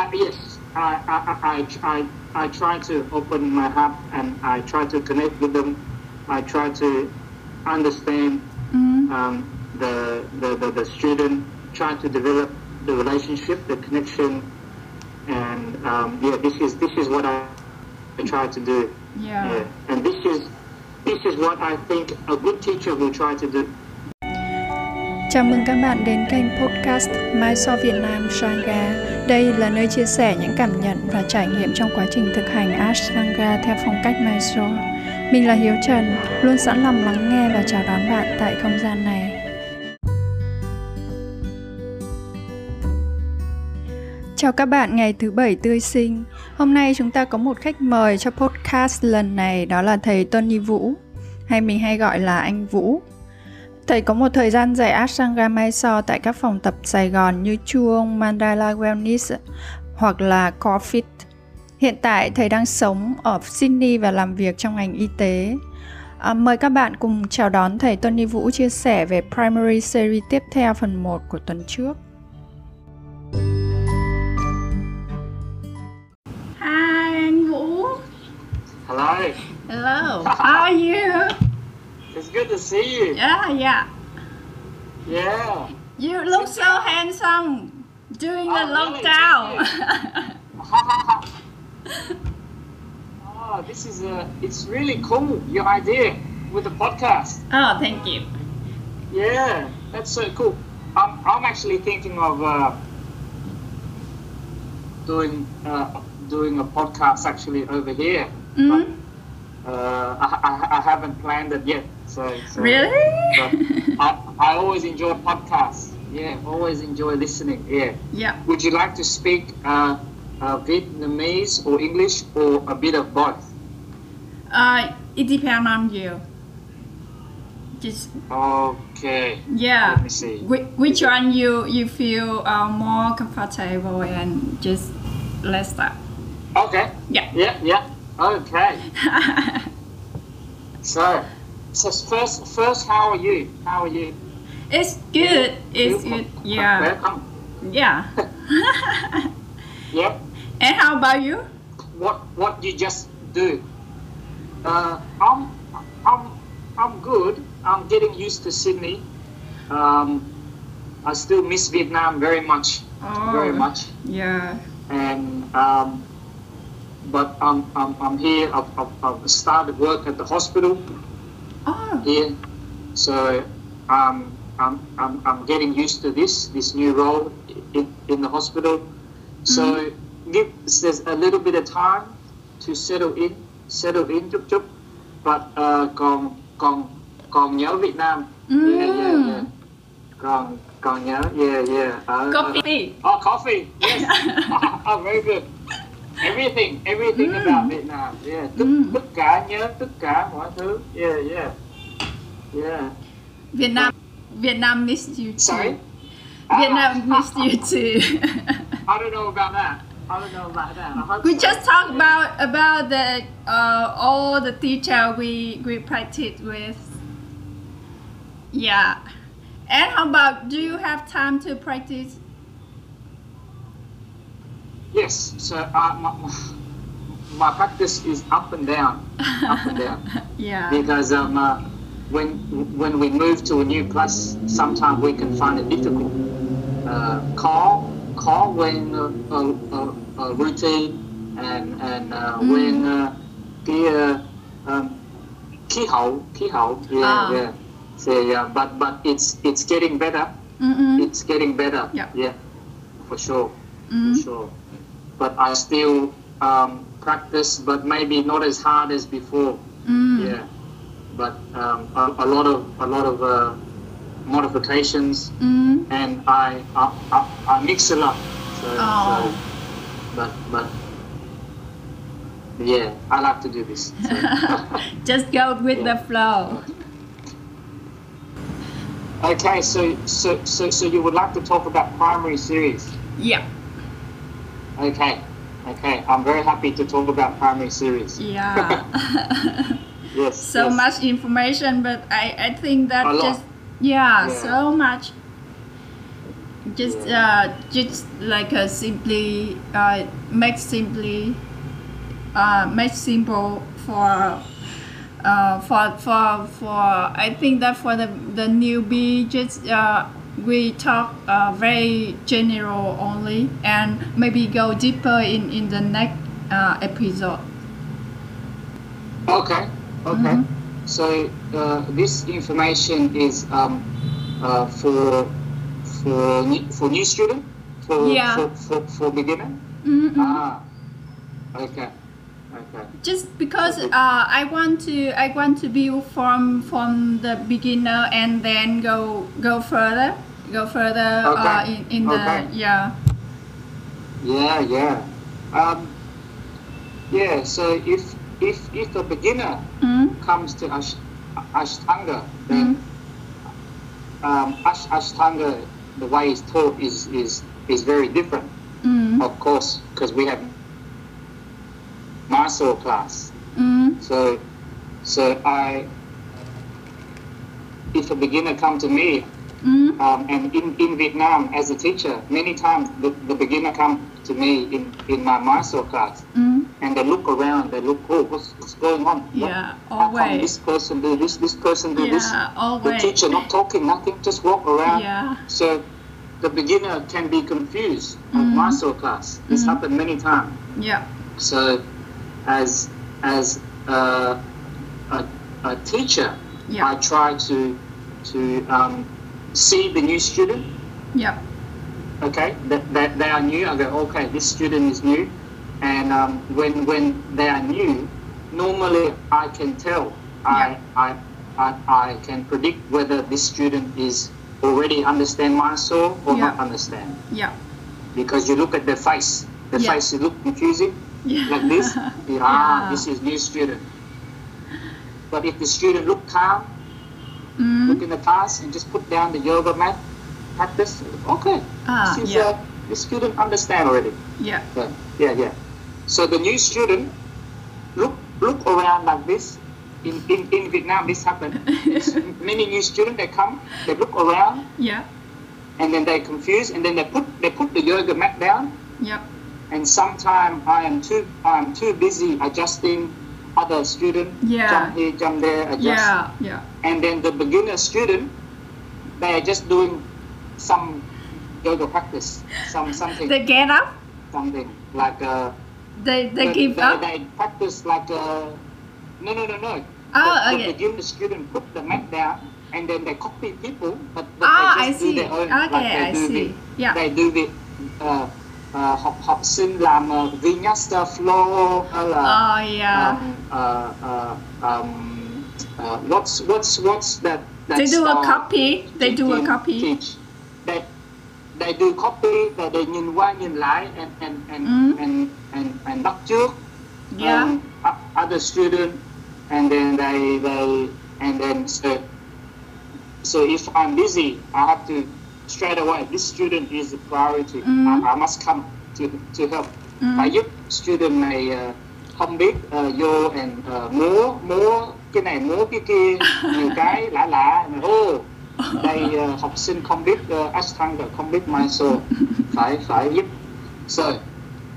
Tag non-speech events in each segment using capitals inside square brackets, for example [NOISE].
uh, yes, I, I, I, I, I try to open my heart and I try to connect with them. I try to understand Mm. um, the, the, the, the student, try to develop the relationship, the connection, and um, yeah, this is this is what I, I try to do. Yeah. Yeah. And this is this is what I think a good teacher will try to do. Chào mừng các bạn đến kênh podcast Mysore Việt Nam Sangha. Đây là nơi chia sẻ những cảm nhận và trải nghiệm trong quá trình thực hành Ashtanga theo phong cách Mysore. Mình là Hiếu Trần, luôn sẵn lòng lắng nghe và chào đón bạn tại không gian này. Chào các bạn ngày thứ bảy tươi sinh. Hôm nay chúng ta có một khách mời cho podcast lần này đó là thầy Tony Vũ, hay mình hay gọi là anh Vũ. Thầy có một thời gian dạy Ashtanga Mysore tại các phòng tập Sài Gòn như Chuông, Mandala Wellness hoặc là Corfit. Hiện tại thầy đang sống ở Sydney và làm việc trong ngành y tế. À, mời các bạn cùng chào đón thầy Tony Vũ chia sẻ về Primary Series tiếp theo phần 1 của tuần trước. Hi, anh Vũ. Hello. Hello. How are you? It's good to see you. Yeah, yeah. Yeah. You look so handsome during the Oh, really? lockdown. [LAUGHS] oh, this is a. It's really cool. Your idea with the podcast. oh, thank you. Yeah, that's so cool. I'm, I'm actually thinking of uh, doing uh, doing a podcast actually over here. Mm? But, uh, I, I, I haven't planned it yet. So, so Really? I, I always enjoy podcasts. Yeah, always enjoy listening. Yeah. Yeah. Would you like to speak uh, uh, Vietnamese or English or a bit of both? Uh, it depends on you. Just Okay. yeah. Let me see. Which, which one you you feel uh, more comfortable and just let's start. Okay. Yeah. Yeah, yeah. Okay. [LAUGHS] So, so first, first, how are you? How are you? it's good. It's good. Yeah. Welcome. Yeah. [LAUGHS] Yep. and how about you? What What you just do? Uh, I'm I'm I'm good. I'm getting used to Sydney. Um, I still miss Vietnam very much, very Oh. much. Yeah. and um, but I'm, I'm, I'm here. I've, I've, I've started work at the hospital Oh. here, so um, I'm, I'm, I'm getting used to this this new role in, in the hospital. So give there's a little bit of time to settle in, settle in chút chút. But uh, còn còn còn nhớ Việt Nam. Yeah, yeah, yeah. Còn còn nhớ, yeah, yeah. Ở- Coffee. Oh, coffee. Yes. [LAUGHS] [LAUGHS] oh, very good. Everything, everything mm. about Vietnam. Yeah. Tất, mm. tất cả nhớ tất cả mọi thứ. Yeah, yeah. Yeah. Vietnam, Vietnam missed you too. Sorry. Vietnam ah. missed you too. [LAUGHS] I don't know about that. I don't know about that. We so. just talked about about the uh, all the teacher we we practiced with. Yeah, and how about do you have time to practice? Yes. So uh, my, my practice is up and down, up and down. [LAUGHS] Yeah. because um, uh, when when we move to a new place, sometimes we can find it difficult. Uh, call call when uh, uh, uh, uh, routine and and uh, when the cái uh, um, khí hậu yeah Ah. yeah so yeah but but it's it's getting better Mm-mm. it's getting better Yeah. yeah for sure Mm. for sure but I still um, practice but maybe not as hard as before Mm. yeah, but um, a, a lot of a lot of uh, modifications, Mm. and I I, I, I mix it up. So, Oh. so, but but yeah, I like to do this. So. [LAUGHS] Just go with the flow. okay, so so so so you would like to talk about primary series? Yeah. Okay, okay, I'm very happy to talk about primary series. Yeah. [LAUGHS] Yes. [LAUGHS] so yes. much information, but I I think that A just yeah, Yeah. so much just Yeah. uh, just like a simply uh, make simply uh, make simple for uh, for for for I think that for the the newbie just uh, we talk uh, very general only and maybe go deeper in in the next uh, episode. Okay. Okay. Mhm. So uh, this information is um, uh, for for new, for new student for Yeah. for, for, for beginner. Mhm. Ah. Okay. Okay. just because uh, I want to I want to build from from the beginner and then go go further go further uh, Okay. in, in the Okay. yeah Yeah. Yeah. Um, yeah. So if if if a beginner mm comes to Ash, Ashtanga, then um, Ash, Ashtanga, the way it's taught is is is very different. mm Of course, because we have Mysore class. mm So, so I, if a beginner come to me, mm um, and in, in Vietnam as a teacher, many times the, the beginner come to me in, in my Mysore class, mm and they look around, they look, oh, what's, what's going on? What- Yeah, How come always. this person do this, this person do this? yeah The teacher not talking, nothing, just walk around. yeah So the beginner can be confused of Mhm. Mysore class. This Mhm. happened many times. yeah So, as as a, a, a teacher, yeah I try to to um, see the new student. yeah Okay, that, that they are new. I go, okay, this student is new, and um, when when they are new, normally I can tell. I, I I I can predict whether this student is already understand Mysore or Yeah. not understand yeah because you look at the face. The Yeah. face it look confusing yeah like this. [LAUGHS] Yeah, Yeah. ah, this is new student. But if the student look calm, mm look in the class and just put down the yoga mat, practice, okay. ah yeah uh, this student understand already. yeah Yeah, yeah, yeah. So the new student look look around like this. In, in, in Vietnam, this happened. [LAUGHS] Many new students they come, they look around, yeah and then they confused, and then they put they put the yoga mat down, yeah and sometimes I am too I am too busy adjusting other student Yeah. jump here jump there adjust yeah yeah and then the beginner student they are just doing some yoga practice some something they get up something like uh they they they, give they, up they practice like uh no no no no Oh, the, okay. the beginner student put the mat down and then they copy people but, but Ah, they I just do see. their own Okay, like they I do see. With, Yeah. they do with uh, uh, học học sinh làm uh, vinyasa flow hay là oh yeah um, uh, uh, um, uh, what's what's what's that, that they do a copy. they do a copy. teach? They they do copy và they nhìn qua nhìn lại and and and Mm. and and and bắt chước. Yeah. Um, other student and then they they and then so so if I'm busy I have to straight away this student is a priority. Mm. I, I must come to to help. Mm. phải giúp student này uh, không biết uh, vô and uh, múa múa cái này múa cái kia nhiều cái lạ lạ. Ô đây uh, học sinh không biết uh, Ashtanga không biết Mysore phải phải giúp so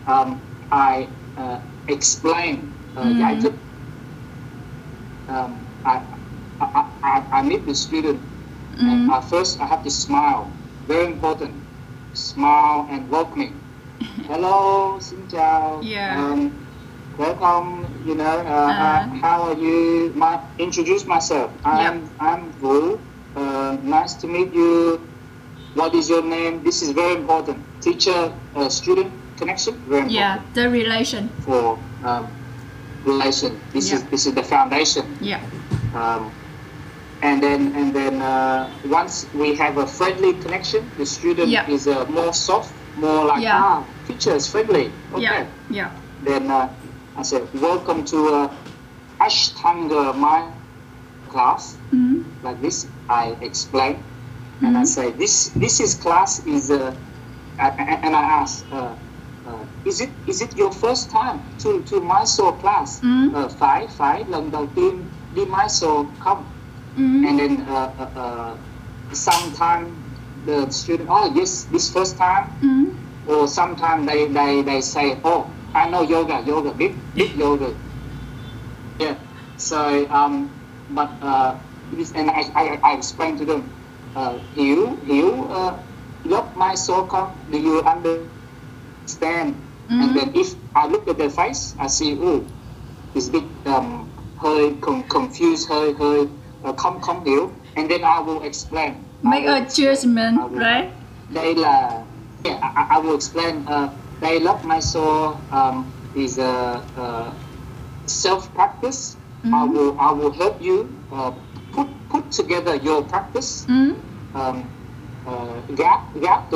um, I uh, explain uh, Mm. giải thích. Um, I, I, I, I meet the student. And Mm. uh, first I have to smile. Very important. Smile and welcoming. [LAUGHS] Hello xin chào. Yeah. um, welcome you know uh, uh, Uh. how are you my, introduce myself I'm I'm Vũ uh, nice to meet you what is your name this is very important teacher uh, student connection very important yeah the relation for um, relation. This is this is the foundation. yeah Um, and then and then uh, once we have a friendly connection, the student Yeah. is uh, more soft, more like Yeah. ah, teacher is friendly. Okay. yeah yeah Then uh, I said, welcome to uh, Ashtanga my class. mm. Like this, I explain, and I Mhm. say this this is class is uh, a- a- and I ask. Uh, uh, is it is it your first time to to Mysore class? Mm. Uh, phải phải lần đầu tiên đi Mysore không? Mm. And then uh, uh, uh, sometime the student, oh yes, this first time, Mm. or sometimes they, they, they say, oh, I know yoga, yoga, big, big yoga. Yeah. So, um, but uh, this, and I, I, I explained to them, uh, Hiếu, Hiếu, uh, lớp Mysore come, do you understand? And then if I look at their face, I see, oh, it's a bit um, hơi con- confused, hơi, hơi uh, không, không hiểu. And then I will explain. Make will a judgment, will- right? đây là yeah, I, I will explain uh, đây love Mysore um, is a, a self practice I will I will help you uh, put put together your practice Mm. um, uh, gap gap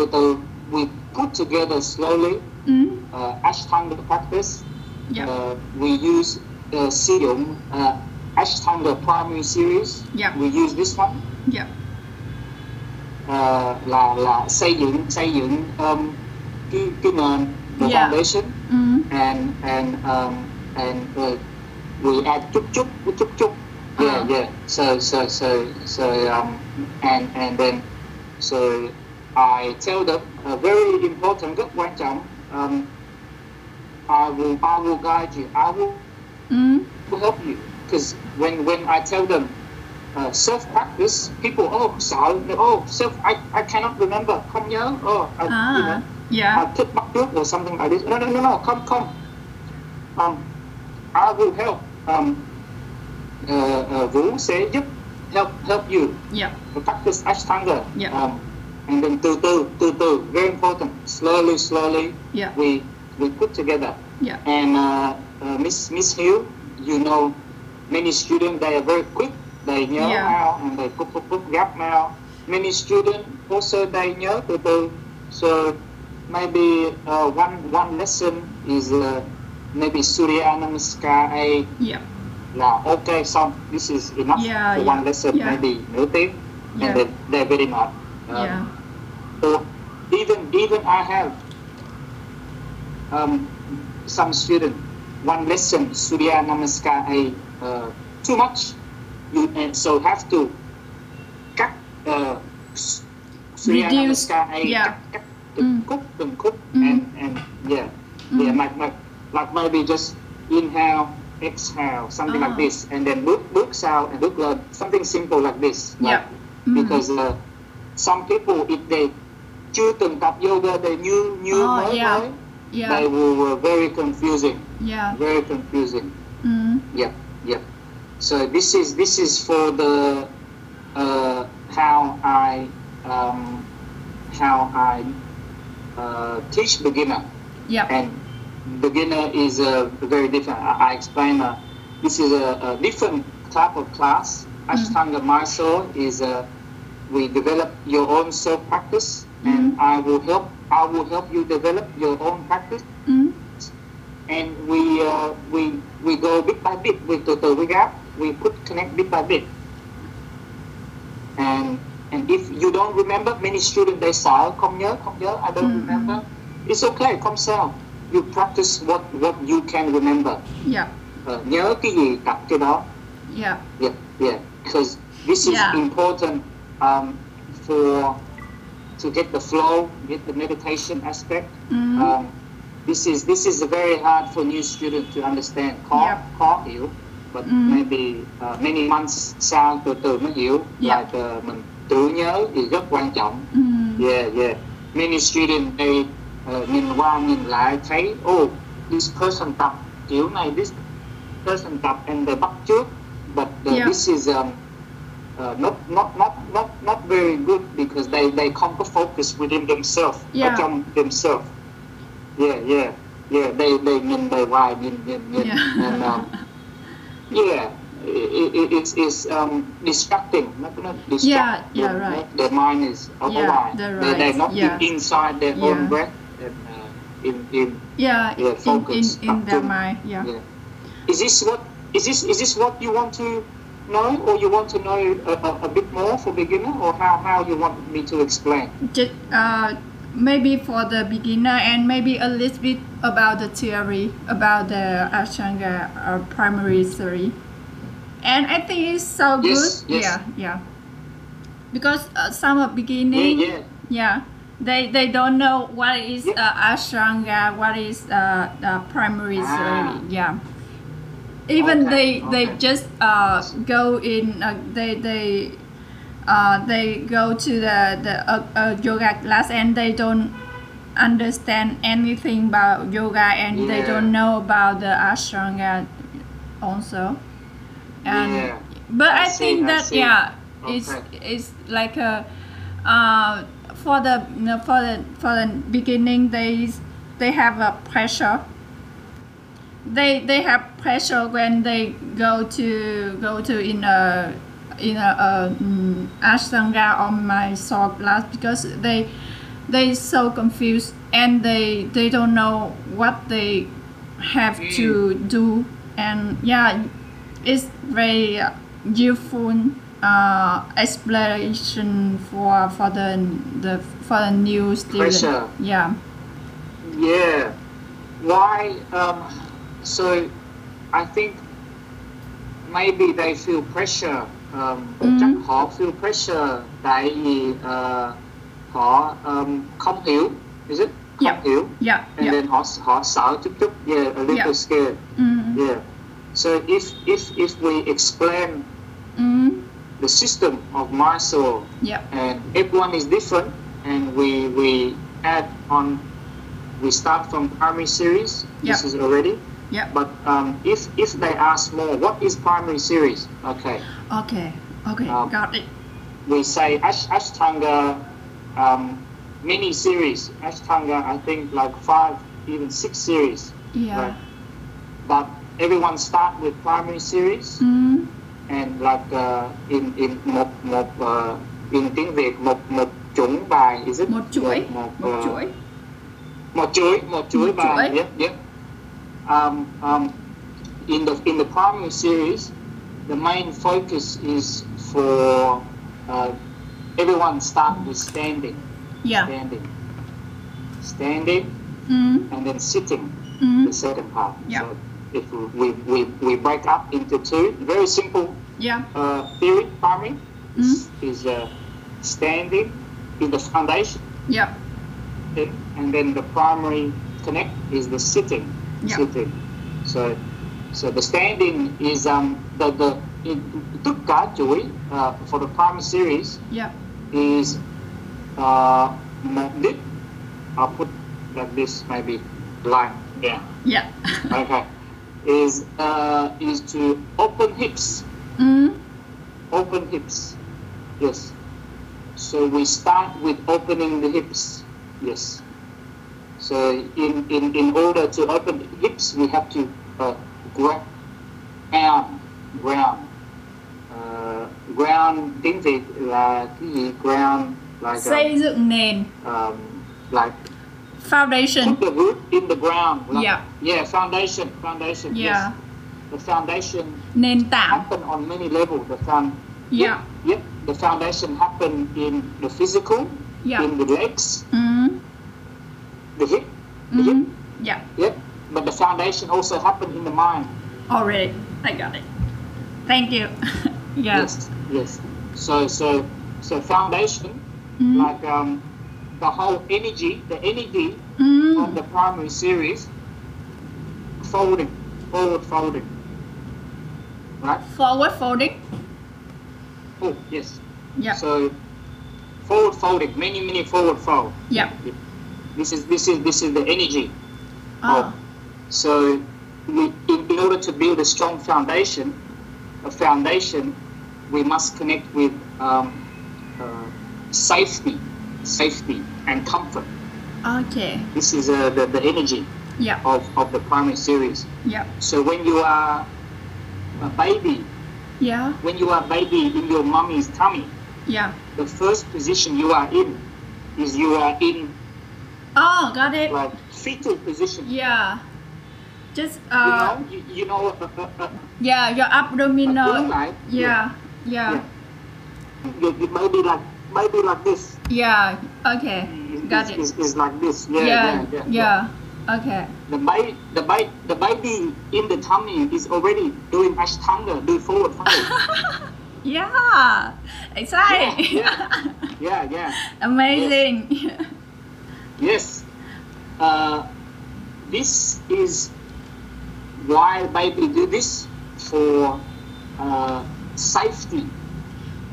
we put together slowly Mm. uh, Ashtanga practice Yeah. uh, we use uh, sử dụng uh, Ashtanga primary series Yeah. we use this one Yeah. Ờ, là là xây dựng xây dựng um, cái cái nền the Yeah. foundation Mm. and and um, and uh, we add chút chút chút chút yeah Uh. yeah so so so so um, and and then so I tell them a very important rất quan trọng um, I will I will guide you I will Mm. will help you because when when I tell them uh, self practice, people oh sợ oh self I, I cannot remember không nhớ oh I, you know Ah. Yeah. Thích bắt trước or something like this no no no no come come um I will help um uh, uh, Vũ sẽ giúp help help you Yeah. practice Ashtanga Yeah. um, and then từ từ từ từ very important slowly slowly Yeah. we we put together Yeah. and uh, uh, Miss Miss Hill, you know, many students they are very quick. They nhớ Yeah. now and they put put put gap now. Many students also they nhớ từ từ. So maybe uh, one one lesson is uh, maybe Surya Namaskar Yeah. là okay xong. This is enough Yeah, for yeah, one lesson. yeah. Maybe nửa tiếng, Yeah. and then they're very much. Um, Yeah. or even even I have um, some student one lesson Surya Namaskar a uh, too much you and so have to cut uh, Surya Reduce, Namaskar a yeah. cut, cut Mm. khúc từng khúc Mm. and and yeah yeah like, like like maybe just inhale exhale something Ah. like this and then bước bước sau and bước lên something simple like this like, Yeah. Mm. because uh, some people if they chưa từng tập yoga they như như Oh, mới yeah. mới Yeah. they will uh, very confusing Yeah. very confusing Mm. yep yep so this is this is for the uh, how I um, how I uh, teach beginner Yeah. and beginner is uh, very different. I, I explain uh, this is a, a different type of class. Ashtanga Mysore is uh, we develop your own self practice, and I will help. I will help you develop your own practice, Mm. and we uh, we we go bit by bit. We từ từ we gap. We put connect bit by bit, and if you don't remember, many students they say, không nhớ không nhớ. I don't Mhm. remember. It's okay, không sao. You practice what what you can remember. Yeah. Ờ, nhớ cái gì tập cái đó. Yeah. Yeah, yeah. Because this is Yeah. important um, for to get the flow, get the meditation aspect. Mm. Um, this is this is very hard for new students to understand. Khó Yeah. khó hiểu, but Mm. maybe uh, many months sau từ từ mới hiểu. Yeah. Like uh, mình tự nhớ thì rất quan trọng. Mm. Yeah, yeah. Many students they uh, nhìn qua nhìn lại thấy oh this person tập kiểu này this person tập and they bắt trước but uh, Yeah. this is um, uh, not not not not not very good because they they không có focus within themselves Yeah. ở trong themselves. Yeah, yeah, yeah. They they nhìn bề ngoài nhìn nhìn nhìn Yeah. and [LAUGHS] um, yeah. It, it, it's, it's um, distracting, not, not distracting. Yeah, yeah, right. Their mind is otherwise. they're They, they're not yeah. inside their Yeah. own breath and uh, in, in Yeah. Yeah, in, in, in their mind. Yeah. yeah. Is this what is this is this what you want to know, or you want to know a, a, a bit more for beginner, or how, how you want me to explain? Just, uh, maybe for the beginner and maybe a little bit about the theory about the Ashtanga uh, primary theory. And I think it's so Yes, good. yes. Yeah, yeah. Because uh, some are beginning, Yeah, yeah. yeah. They they don't know what is Yeah. uh, Ashtanga, what is uh, uh, primary Ah. Yeah. Even Okay, they they just uh, go in. Uh, they they uh, they go to the the uh, uh, yoga class and they don't understand anything about yoga and they don't know about the Ashtanga also. And Yeah. but I I, see, think I that see. yeah, it's Okay. it's like a uh, for the for the for the beginning they they have a pressure. They they have pressure when they go to go to in a in a, a um, ashtanga or Mysore class because they they so confused and they they don't know what they have to do and yeah it's very useful uh, explanation for for the the for the new student Pressure. yeah Yeah. Why? Um, so, I think maybe they feel pressure. Um. Chắc họ feel pressure tại vì uh, họ um, không hiểu. Is it? Không Yeah. hiểu. yeah And yeah then họ họ sợ chút chút. Yeah, a little Yeah. scared. mm, Yeah. So if if if we explain mm, the system of Mysore yeah. and everyone is different and we we add on we start from primary series this is already. Yeah. But um, if if they ask more what is primary series? Okay. Okay. Okay. Um, got it. we say Ash, ashtanga um, mini series. Ashtanga i think like five even six series. Yeah. Right. but everyone start with primary series mm, and like uh, in in một một uh, in tiếng Việt một một chủng bài is it? Một chuỗi. Một, một uh, chuỗi. Một chuỗi một chuỗi Một bài chuỗi. yep yep. Um, um, in the in the primary series the main focus is for uh, everyone start with standing. Yeah. Standing. Standing. Mm, and then sitting. Mm, the second part. Yeah. so if we, we, we break up into two very simple yeah uh, theory, primary, Mm. is, is uh, standing in the foundation, yeah and then the primary connect is the sitting, Yeah. sitting. So, so the standing is um the the cả chuỗi uh, for the primary series yeah is uh đích. I'll put like this maybe line. Yeah. yeah Okay. [LAUGHS] Is uh is to open hips. mm, open hips. Yes. So we start with opening the hips. Yes. So in, in, in order to open the hips, we have to uh, grab ground, ground. Uh, ground tiếng Việt là cái gì? Ground like xây dựng nền um, like foundation put the root in the ground. Like, Yeah. Yeah. Foundation. Foundation. yeah Yes. The foundation nền tảng happen on many levels. The found, yeah yep, the foundation happen in the physical, yeah in the legs, mm, the hip, the hip, mm, yeah yep. But the foundation also happen in the mind. already I got it thank you [LAUGHS] yeah Yes, yes. So, so, so foundation, mm, like um, the whole energy, the energy of mm, the primary series, folding, forward folding, right? forward folding Oh, yes. yeah So, forward folding, many, many forward fold. yeah This is this is this is the energy. oh, So, we, in, in order to build a strong foundation, a foundation, we must connect with um, uh, safety, safety and comfort. okay This is uh, the, the energy yeah of, of the primary series. yeah So when you are a baby, yeah when you are a baby in your mommy's tummy, yeah the first position you are in is you are in oh got it like fetal position. yeah just You uh know, you, you know, uh, uh, uh, yeah your abdominal Đúng lại. yeah yeah You, you maybe like maybe like this. Yeah okay got Is, it is, is like this. Yeah, yeah yeah, yeah. yeah okay The baby, the baby, the baby in the tummy is already doing ashtanga, do forward fold. [LAUGHS] yeah exciting Yeah, Yeah, yeah. [LAUGHS] Amazing. Yes. Uh, this is why baby do this for uh, safety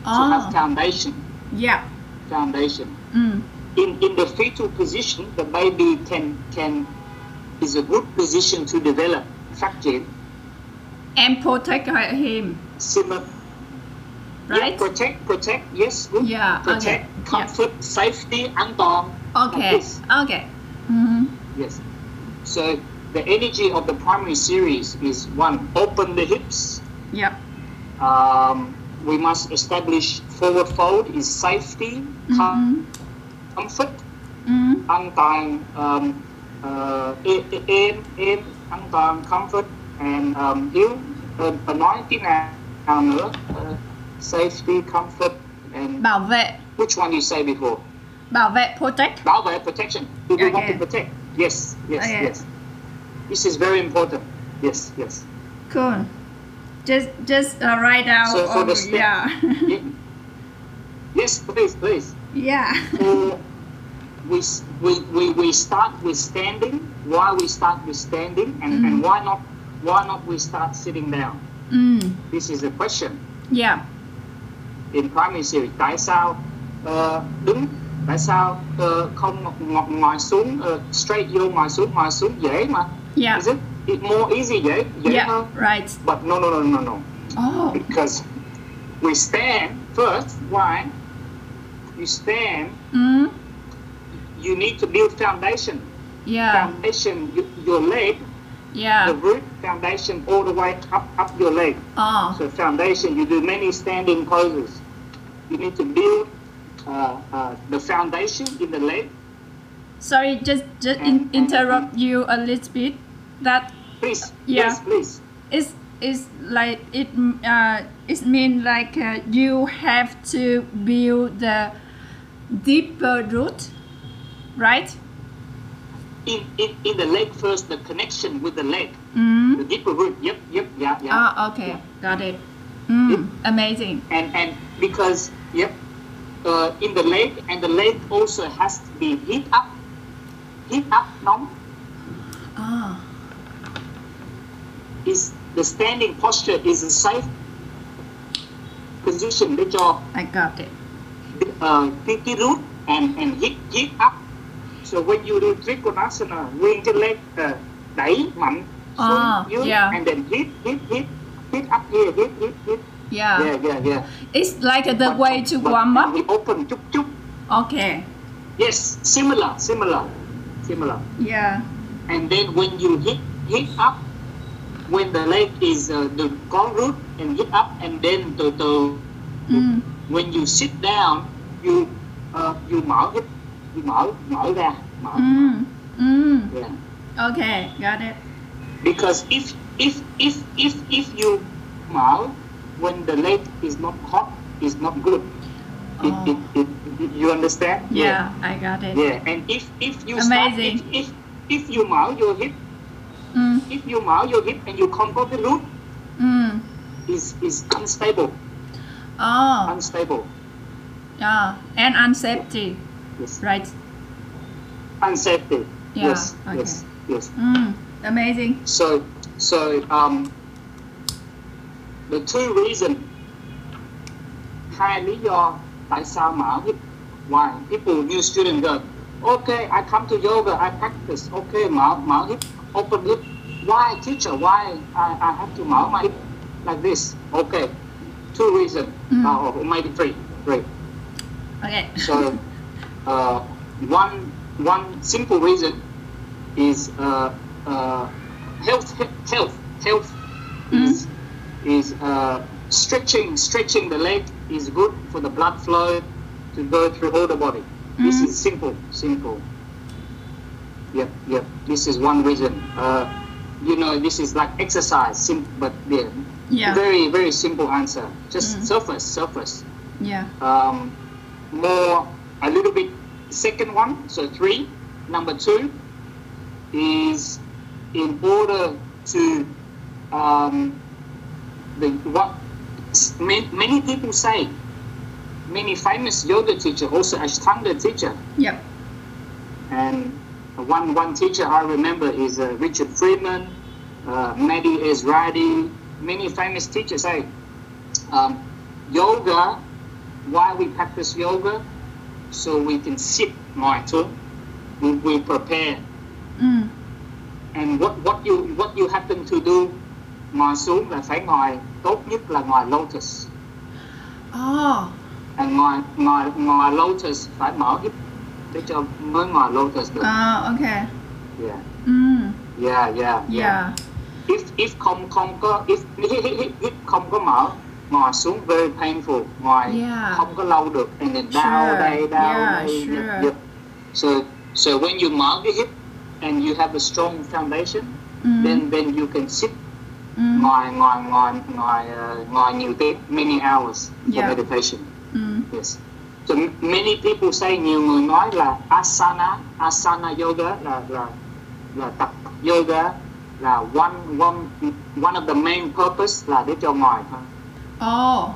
to have oh, foundation. yeah. Foundation. Mm. In in the fetal position, the baby can can is a good position to develop fracture. And protect him, Similar. right? Yeah, protect, protect. Yes, good. Yeah, okay. Protect, Yeah. comfort, safety, and toàn. Okay. This. Okay. Mm-hmm. Yes. So the energy of the primary series is one, open the hips. Yep. Um, we must establish forward fold is safety, com- comfort, Mm-hmm. an toàn, um, uh, e- e- êm, êm, an toàn, comfort, and um, Hiếu uh, uh, nói cái nào, nào nữa? Uh, safety, comfort, and Bảo vệ, which one you say before? bảo vệ, protect. Bảo vệ, protection. Do we want to protect? Yes, yes, Okay. yes. This is very important. Yes, yes. Cool. Just just uh, write down. So for the yeah. [LAUGHS] Yes, please, please. yeah. So we, we, we, we start with standing. Why we start with standing, and, and why not why not we start sitting down? Mm. This is the question Yeah. in primary series. Tại sao ờ, đứng? Tại sao ờ, không ngồi, ngồi xuống ờ, straight vô ngồi xuống ngồi xuống dễ mà? Yeah. Is it? It more easy dễ Yeah. hơn. Right. But no no no no no. Oh. Because we stand first. Why? You stand. Mm. You need to build foundation. Yeah. Foundation. Your leg. Yeah. The root foundation all the way up up your leg. Oh. So foundation. You do many standing poses. You need to build uh, uh, the foundation in the leg. Sorry, just just in, interrupt you a little bit. That Please. Yeah. Yes, please. is is like it uh it mean like uh, you have to build the deeper root, right? In, in in the leg first. The connection with the leg. Mm. The deeper root. Yep. Yep. Yeah. Yeah. Ah, okay, got it. Mm. Amazing. and and because yep uh, in the leg and the leg also has to be heat up heat up nóng Ah. Is the standing posture is a safe position để cho I got it. uh, cái cái root and and hit hit up so when you do trikonasana nguyên cái leg uh, đẩy mạnh xuống Ah, dưới yeah. and then hit hit hit hit up here hit hit hit Yeah. yeah yeah yeah It's like the But- way to but warm up. we open chút chút Okay. yes similar similar similar Yeah. and then when you hit hit up when the leg is uh, the có root and get up and then từ từ Mm. when you sit down you uh, you mở you mở mở ra mở Mm. Mm. yeah. Okay, got it. because if if if if if you mở when the leg is not hot is not good it, Oh. it, it, you understand Yeah, I got it. yeah and if if you Amazing. start if, if if you mở your hip Mm. if you mở your hip and you không có cái root Mm. is is unstable Oh. unstable Yeah. And unsafety. yes Right. unsafety Yeah, yes okay. yes yes Mm. Amazing. so so um the two reason hai lý do tại sao mở hip why people new student go okay I come to yoga I practice okay mở mở hip open hip why teacher why I, I have to mở my hip like this okay two reasons, Mm. uh, or maybe three three Okay. So, uh, one one simple reason is uh, uh, health. Health. Health is is uh, stretching. Stretching the leg is good for the blood flow to go through all the body. This Mhm. is simple. Simple. Yep. Yep. This is one reason. Uh, you know, this is like exercise. Sim- but yeah, Yeah. very very simple answer. Just Mhm. surface. Surface Yeah. um, more a little bit second one so three number two is in order to um, the what s- ma- many people say many famous yoga teacher, also Ashtanga teacher. Yep. And one one teacher I remember is uh, Richard Freeman, uh, Mehdi many famous teachers say um, yoga. Why we practice yoga? So we can sit xuống. We, we prepare. Mm. And what what you what you happen to do? Ngồi xuống là phải ngồi tốt nhất là ngồi lotus. Oh. And ngồi ngồi ngồi lotus phải mở hip để cho mới ngồi lotus được. Uh, okay. Yeah. Mm. Yeah, yeah, Yeah. If if không không có if [LAUGHS] hip không có mở ngồi xuống very painful ngồi Yeah. không có lâu được and then down Sure. đây down Yeah, đây sure. yep, yep. so so when you mở cái hip and you have a strong foundation Mm. then then you can sit Mm. ngồi ngồi ngồi ngồi uh, ngồi nhiều tiếng many hours for Yeah. meditation Mm. yes so many people say nhiều người nói là asana asana yoga là là là tập yoga là one one one of the main purpose là để cho ngồi thôi Oh.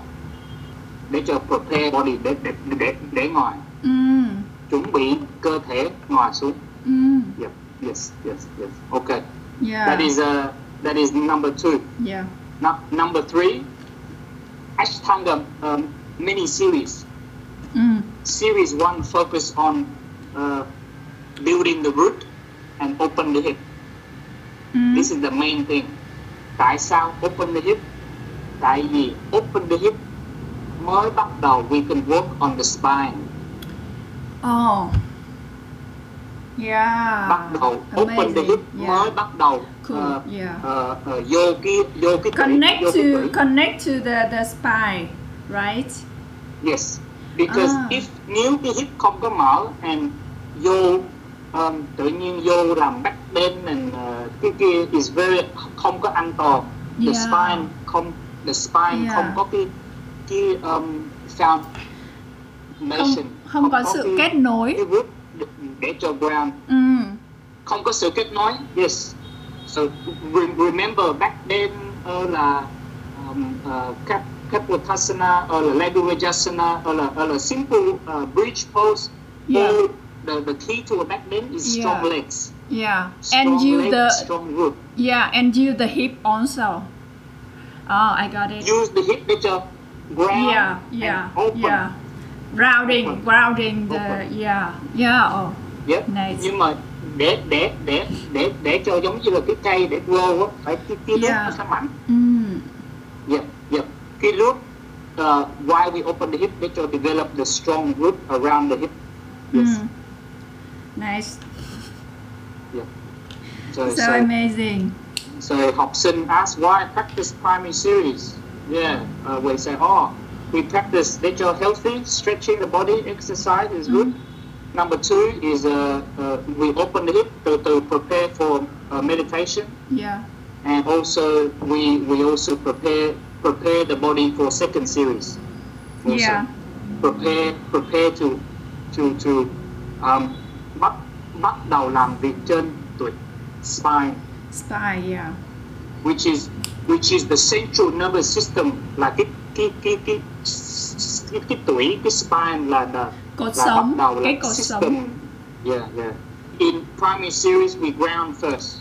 để cho prepare body để để để, để ngồi Mm. chuẩn bị cơ thể ngồi xuống Mm. yep yes yes yes okay Yeah. that is uh that is number two Yeah. Now, number three Ashtanga um, mini series Mm. series one focus on uh, building the root and open the hip Mm. This is the main thing. Tại sao open the hip? Tại vì open the hip mới bắt đầu we can work on the spine. Oh. Yeah. Bắt đầu open the hip Amazing. mới bắt đầu Cool. uh, Yeah. uh, uh, vô cái vô cái Connect vô to tủy. connect to the the spine, right? Yes. Because Ah. if nếu cái hip không có mở and vô um, tự nhiên vô làm back bend and uh, cái kia is very không có an toàn. The Yeah. spine không the spine Yeah. không có cái cái um, Không foundation không có sự cái, kết nối. cái root để, cho ground Mm. không có sự kết nối yes so re- remember back then uh, là um, uh, Kapotasana or là Lagurajasana or là, or là simple uh, bridge pose Yeah. all the, the key to a back then is strong Yeah. legs Yeah. strong And you legs, the strong root yeah, and you the hip also. Oh, I got it. use the hip cho ground Yeah, yeah, open yeah. Grounding, Open. grounding the Open. yeah, yeah. Oh, Yep. Nice. nhưng mà để để để để để cho giống như là cái cây để grow á phải cái cái Yeah. nó sẽ mạnh mm. Yep, yep. Cái root, uh, why we open the hip, cho develop the strong root around the hip. Yes. Mm. Nice. So, So so, amazing. so học sinh ask why practice primary series. Yeah, uh, we say, oh, we practice cho healthy, stretching the body, exercise is good. Number two is uh, uh, we open the hip to, to prepare for uh, meditation. Yeah. and also we we also prepare prepare the body for second series. Also. Yeah. Prepare prepare to to to um, bắt bắt đầu làm việc trên tụi spine, Spy. Yeah. which is which is the central nervous system là cái cái cái cái cái, cái tủy cái spine là là Cột là sống, bắt đầu là cái cột system. sống. Yeah, yeah. In primary series, we ground first.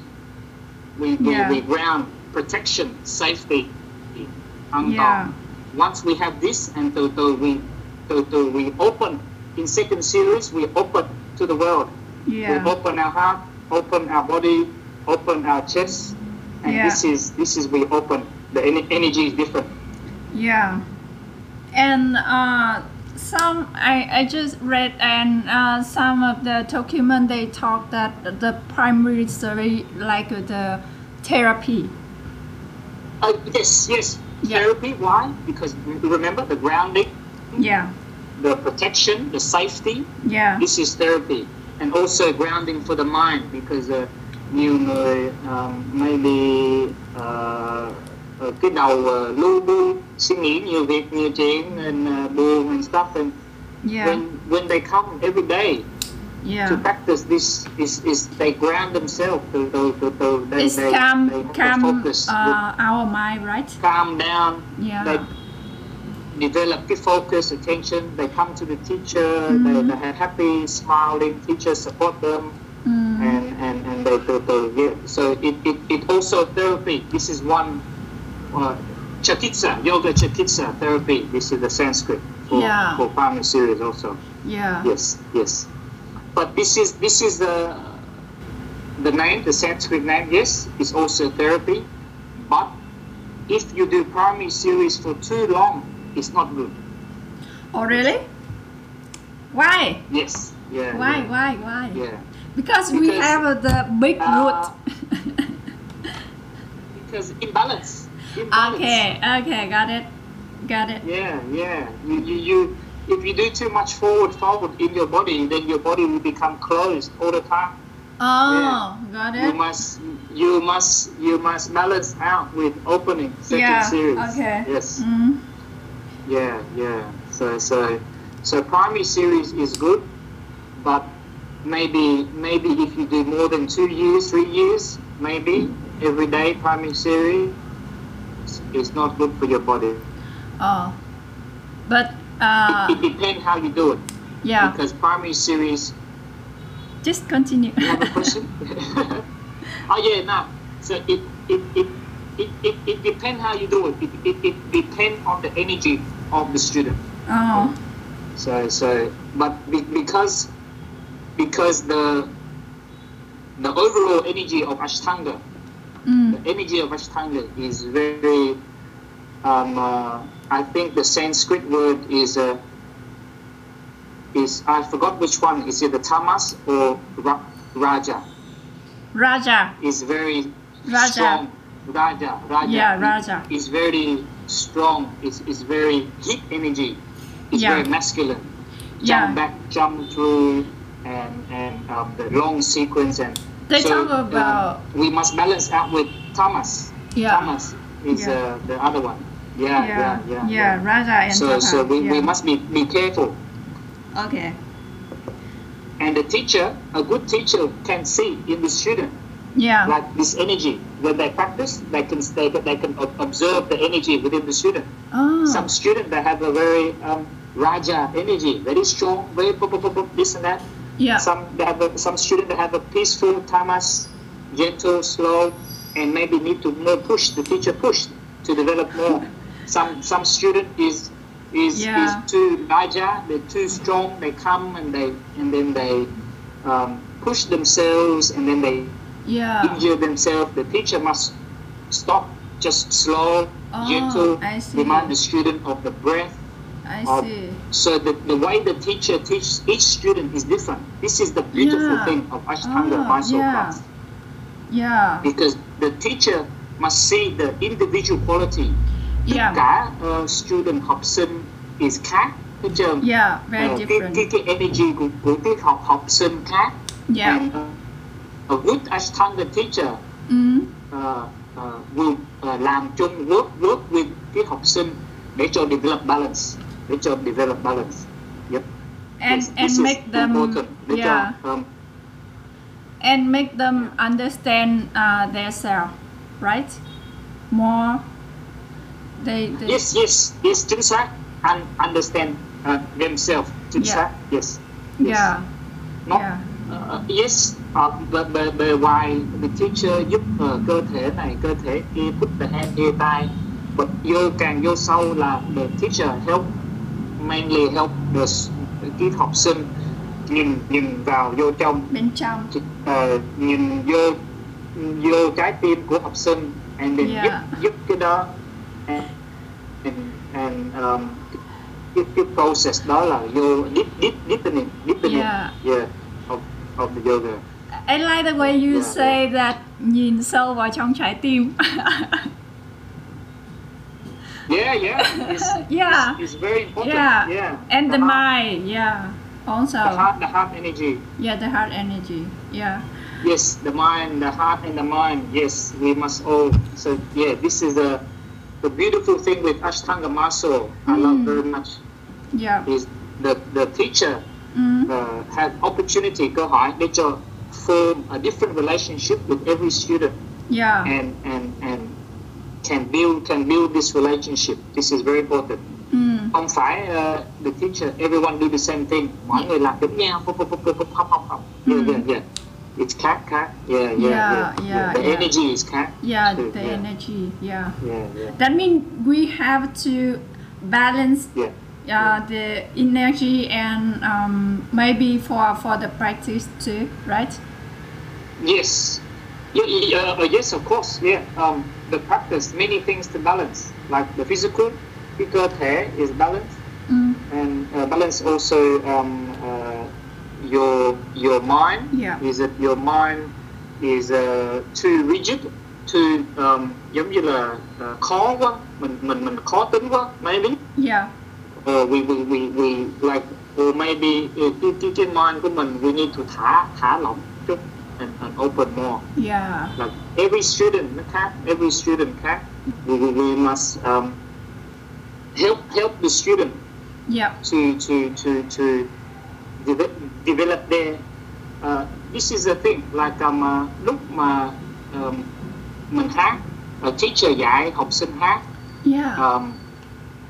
We, we, Yeah. we ground protection, safety, Yeah. Once we have this, and từ từ we từ từ we open. In second series, we open to the world. Yeah. We open our heart, open our body, open our chest, and Yeah. this is this is we open. The ener- energy is different. Yeah. And uh, some I, I just read and uh, some of the document they talk that the primary series like the therapy. Uh, yes, yes. Yeah. Therapy. Why? Because remember the grounding, Yeah. the protection, the safety. Yeah. This is therapy, and also grounding for the mind because uh, nhiều người um, maybe uh, uh, cái đầu uh, lu bu suy nghĩ nhiều việc nhiều chuyện and uh, buồn and stuff and Yeah. when when they come every day to practice this is is they ground themselves to to to, to they, It's they, calm they calm focus uh, our mind, right? calm down Yeah. they develop good focus, attention. They come to the teacher. They, Mhm. they have happy, smiling. Teachers support them, Mm. and and and they, they, they yeah. So it, it, it also therapy. This is one. Uh, Chikitsa, yoga Chikitsa therapy. This is the Sanskrit for, Yeah. for primary series also. Yeah. Yes, yes. But this is this is the the name, the Sanskrit name. Yes, is also therapy. But if you do primary series for too long, it's not good. Oh, really? Why? Yes. Yeah. Why? Yeah. Why? Why? yeah. Because we have uh, the big uh, root. Because imbalance. imbalance. [LAUGHS] okay. Okay. Got it. Got it. Yeah, yeah. You, you, you, if you do too much forward, forward in your body, then your body will become closed all the time. Oh, got it. You must, you must, you must balance out with opening second Yeah, series. okay. Yes. Mm. Yeah, yeah. So, so, so primary series is good, but maybe, maybe if you do more than two years, three years, maybe every day primary series is not good for your body. Oh, but uh, it, depends how you do it. yeah. Because primary series, Just continue. you have a question? [LAUGHS] oh yeah, no. So it it it it, it, it depends how you do it. It, it, it depends on the energy of the student. oh. So so but be, because because the the overall energy of Ashtanga, Mm. the energy of Ashtanga is very um, uh, I think the Sanskrit word is uh, is I forgot which one is it the Tamas or Ra- Raja Raja. is very Raja. strong Raja Raja Yeah, is- Raja. is very strong It's, is very heat energy it's Yeah. very masculine Yeah. jump back jump through and and um, the long sequence and They so, talk um, we must balance out with Tamas yeah. Tamas is Yeah. uh, the other one yeah yeah yeah, yeah, Raja and so Tapa. so we, yeah. we must be, be careful Okay. and the teacher a good teacher can see in the student Yeah. like this energy when they practice they can they, they can observe the energy within the student Oh. some student that have a very um, raja energy very strong very pop, pop, pop, pop, this and that yeah. some they have a, some student that have a peaceful tamas gentle slow and maybe need to more push the teacher push to develop more some some student is is, Yeah. is too raja they're too strong they come and they and then they um, push themselves and then they yeah. injure themselves, the teacher must stop, just slow, Oh, gentle, remind the student of the breath. I of- see. So the, the way the teacher teaches each student is different. This is the beautiful Yeah. thing of Ashtanga Oh, Mysore yeah. class. Yeah. Because the teacher must see the individual quality. Tất Yeah. cả uh, student học sinh is khác. Hết trơn? Yeah. Very cái, different. cái, cái energy của, của tiết học học sinh khác. Yeah. And, uh, a good Ashtanga teacher Mm. uh, uh, will uh, làm chung work work with cái học sinh để cho develop balance để cho develop balance yep And This- and this is make them để yeah. cho um, and make them understand uh, their self, right? More. They. they yes yes yes chính xác and understand uh, themselves chính Yeah. xác yes yes Yeah. Not, Yeah. uh, yes uh, bề, bề, bề ngoài the teacher giúp uh, cơ thể này cơ thể kia put the hand here tay but vô càng vô sâu là the teacher help mainly help the cái học sinh nhìn nhìn vào vô trong Bên trong. ờ, nhìn vô vô trái tim của học sinh and then Yeah. giúp giúp cái đó and and, um, cái, cái process đó là vô deep deep deepening deepening Yeah. yeah of, of the yoga I like the way you Yeah, say that nhìn sâu vào trong trái tim. [LAUGHS] yeah yeah it's, Yeah. it's, it's very important yeah. yeah And the heart, mind. Yeah. Also. the heart the heart energy Yeah, the heart energy. Yeah. Yes, the mind, the heart, and the mind. Yes, we must all. So yeah, this is the the beautiful thing with Ashtanga Mysore. I love Mm. very much Yeah. is the the teacher Mm. uh, had opportunity cơ hội để cho form a different relationship with every student Yeah. and and and can build can build this relationship. This is very important. Mm. không phải uh, the teacher everyone do the same thing mọi người làm giống nhau không không không không không không không yeah yeah yeah it's khác khác yeah yeah Yeah, yeah, yeah, the yeah. energy is khác Yeah, too, the energy. Yeah. yeah yeah That means we have to balance yeah uh, the energy and um, maybe for for the practice too, right? Yes. Yeah, yeah, uh, yes, of course. Yeah. Um, the practice many things to balance, like the physical, cơ thể is balanced, Mm. and uh, balance also um, uh, your your mind. Yeah. Is that your mind is uh, too rigid, too um, giống như là uh, khó quá, mình mình mình khó tính quá, maybe. Yeah. Or we we we we like or maybe uh, cái cái cái mind của mình we need to thả thả lỏng chút and, and open more. Yeah. like every student nó khác every student khác we, we, we must um, help help the student Yeah. to to to to develop, develop their uh, this is the thing like um, uh, lúc mà um, mình hát uh, teacher dạy học sinh hát Yeah. um,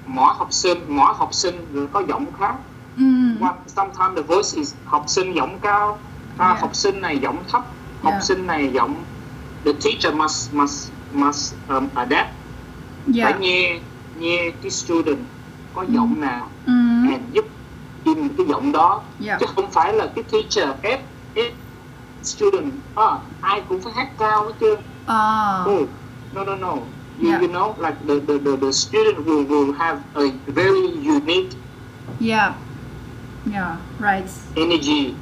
mỗi học sinh mỗi học sinh có giọng khác Mm. One, sometimes the voice is học sinh giọng cao, à, Yeah. học sinh này giọng thấp, học Yeah. sinh này giọng. The teacher must must must um, adapt. Phải Yeah. nghe nghe cái student có giọng nào Mm. and giúp in cái giọng đó. Yeah. Chứ không phải là cái teacher ép ép student. À, ai cũng phải hát cao hết chứ. Ah. Oh, no no no. You, Yeah. you know, like the, the, the, the student will, will have a very unique Yeah. Yeah. Right. energy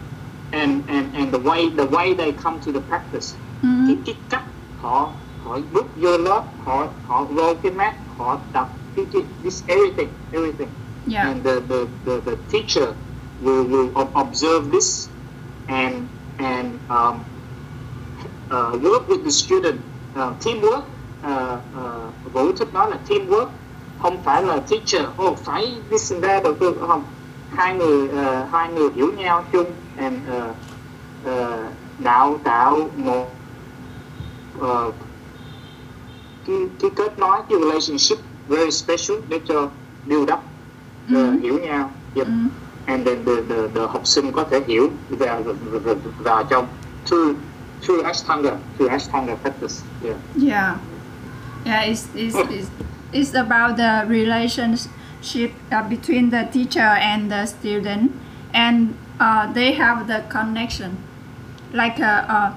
and, and, and the way the way they come to the practice cái, Mm. cái cách họ họ bước vô lớp họ họ vô cái mat họ tập cái, cái this everything everything Yeah. and the, the, the, the teacher will, will observe this and and um, uh, work with the student uh, teamwork uh, uh, Vũ thích nói là teamwork. Không phải là teacher oh phải this and that. Được ờ, không. Hai người uh, hai người hiểu nhau chung and ờ, uh, uh, đạo tạo một uh, cái cái kết nối cái relationship very special để cho build up Mhm. hiểu nhau yep. Mm. and then the, the, the học sinh có thể hiểu vào vào, vào trong through through Ashtanga through Ashtanga practice yeah Yeah. Yeah, it's, it's, it's, it's about the relationship uh, between the teacher and the student, and uh, they have the connection. Like, uh,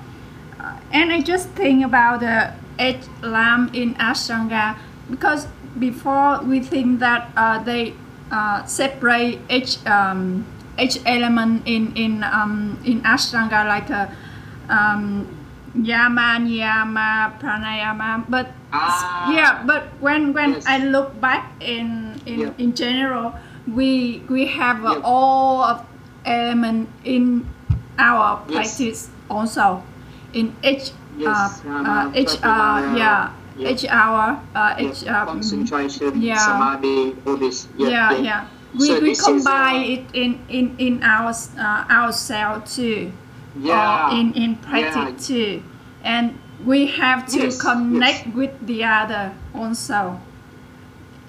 uh, and I just think about the H lam in Ashtanga because before we think that uh, they uh, separate each um, each element in in um, in Ashtanga like a um, yama, niyama, pranayama, but Ah. yeah, but when when Yes. I look back in in, Yeah. in general, we we have uh, Yeah. all of element in our Yes. practice also in each Yes, uh, um, uh, each uh, yeah, yeah. each hour uh, Yeah, each um, concentration yeah. samadhi all this. Yeah yeah, we, So we this is, combine uh, it in in in our uh, ourselves too. Yeah. Or in in practice too. And we have to Yes, connect yes. with the other also.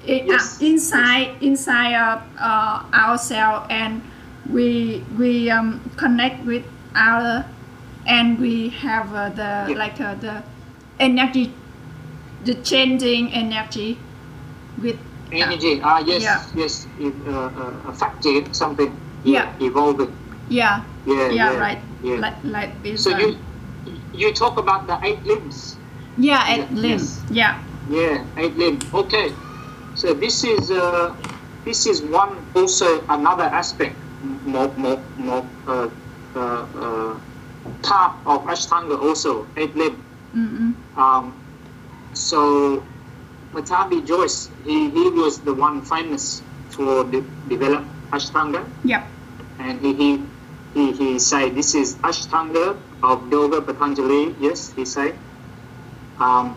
It, Yes, uh, inside inside of uh, ourselves and we we um, connect with other and we have uh, the Yeah. like uh, the energy the changing energy with energy ah yes Yeah. yes it, uh, uh, phát something Yeah. evolving yeah yeah yeah, right yeah like like this so one. you you talk about the eight limbs yeah eight Yeah, limb yes. yeah Yeah, eight limbs. Okay, so this is uh, this is one also another aspect, more more more uh, uh, uh, part of Ashtanga also eight limb. Mm-mm. Um, so Pattabhi Jois, he, he was the one famous for de- develop Ashtanga, yep. And he he he, he say this is Ashtanga of Yoga Patanjali. Yes, he say. Um,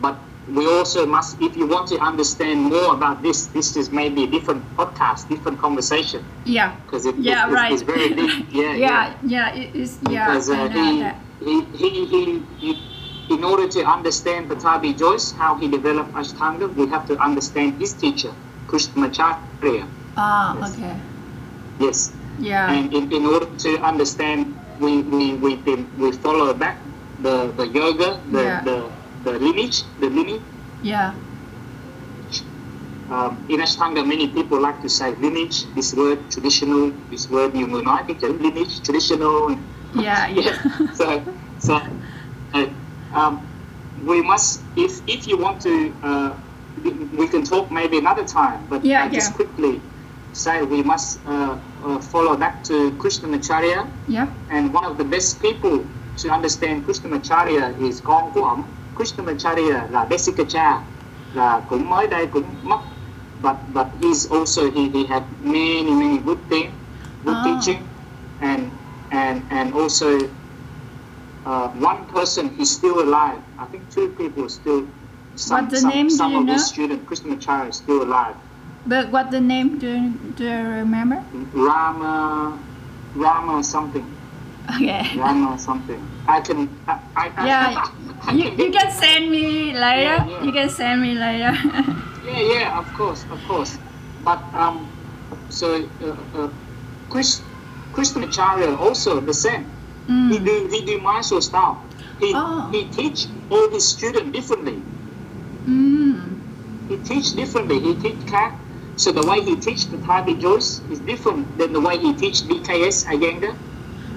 but we also must, if you want to understand more about this, this is maybe a different podcast, different conversation, yeah. Because it, yeah it- right. it's very deep. [LAUGHS] Yeah, yeah yeah. it is yeah Because uh, he, he, he, he, he, in order to understand Pattabhi Jois, how he developed Ashtanga, we have to understand his teacher, Krishnamacharya. Ah, Yes. okay. Yes. Yeah. And in, in order to understand, we we we, we follow back the, the yoga, the, Yeah. the the lineage, the lineage. Yeah. Um, in Ashtanga, many people like to say lineage. This word traditional. This word you will not think lineage, traditional. Yeah. yeah. [LAUGHS] so, so uh, um, we must, if if you want to, uh, we, can talk maybe another time. But Yeah, I just yeah. quickly say we must uh, uh, follow back to Krishnamacharya, Yep. and one of the best people to understand Krishnamacharya is con của ông. Krishnamacharya là Desikachar, là cũng mới đây cũng mất. But but he's also he, he had many many good things, good Ah. teaching, and and and also uh, one person he's still alive. I think two people still. Some, What the some, name, do some you of know? student, students, Krishnamacharya, is still alive. But what the name do you, do you remember? Rama, Rama something, Okay. Rama something. I can. I, I, Yeah, I [LAUGHS] You, can you can send me later. Yeah, yeah. You can send me later. [LAUGHS] Yeah, yeah, of course, of course. But um, so uh, uh, Chris, Krishnamacharya also the same. He mm. do he do Mysore style. He Oh. he teach all his students differently. Mm. He teach differently. He teach cat. So the way he teach the Tabi Joyce is different than the way he teach BKS Iyengar.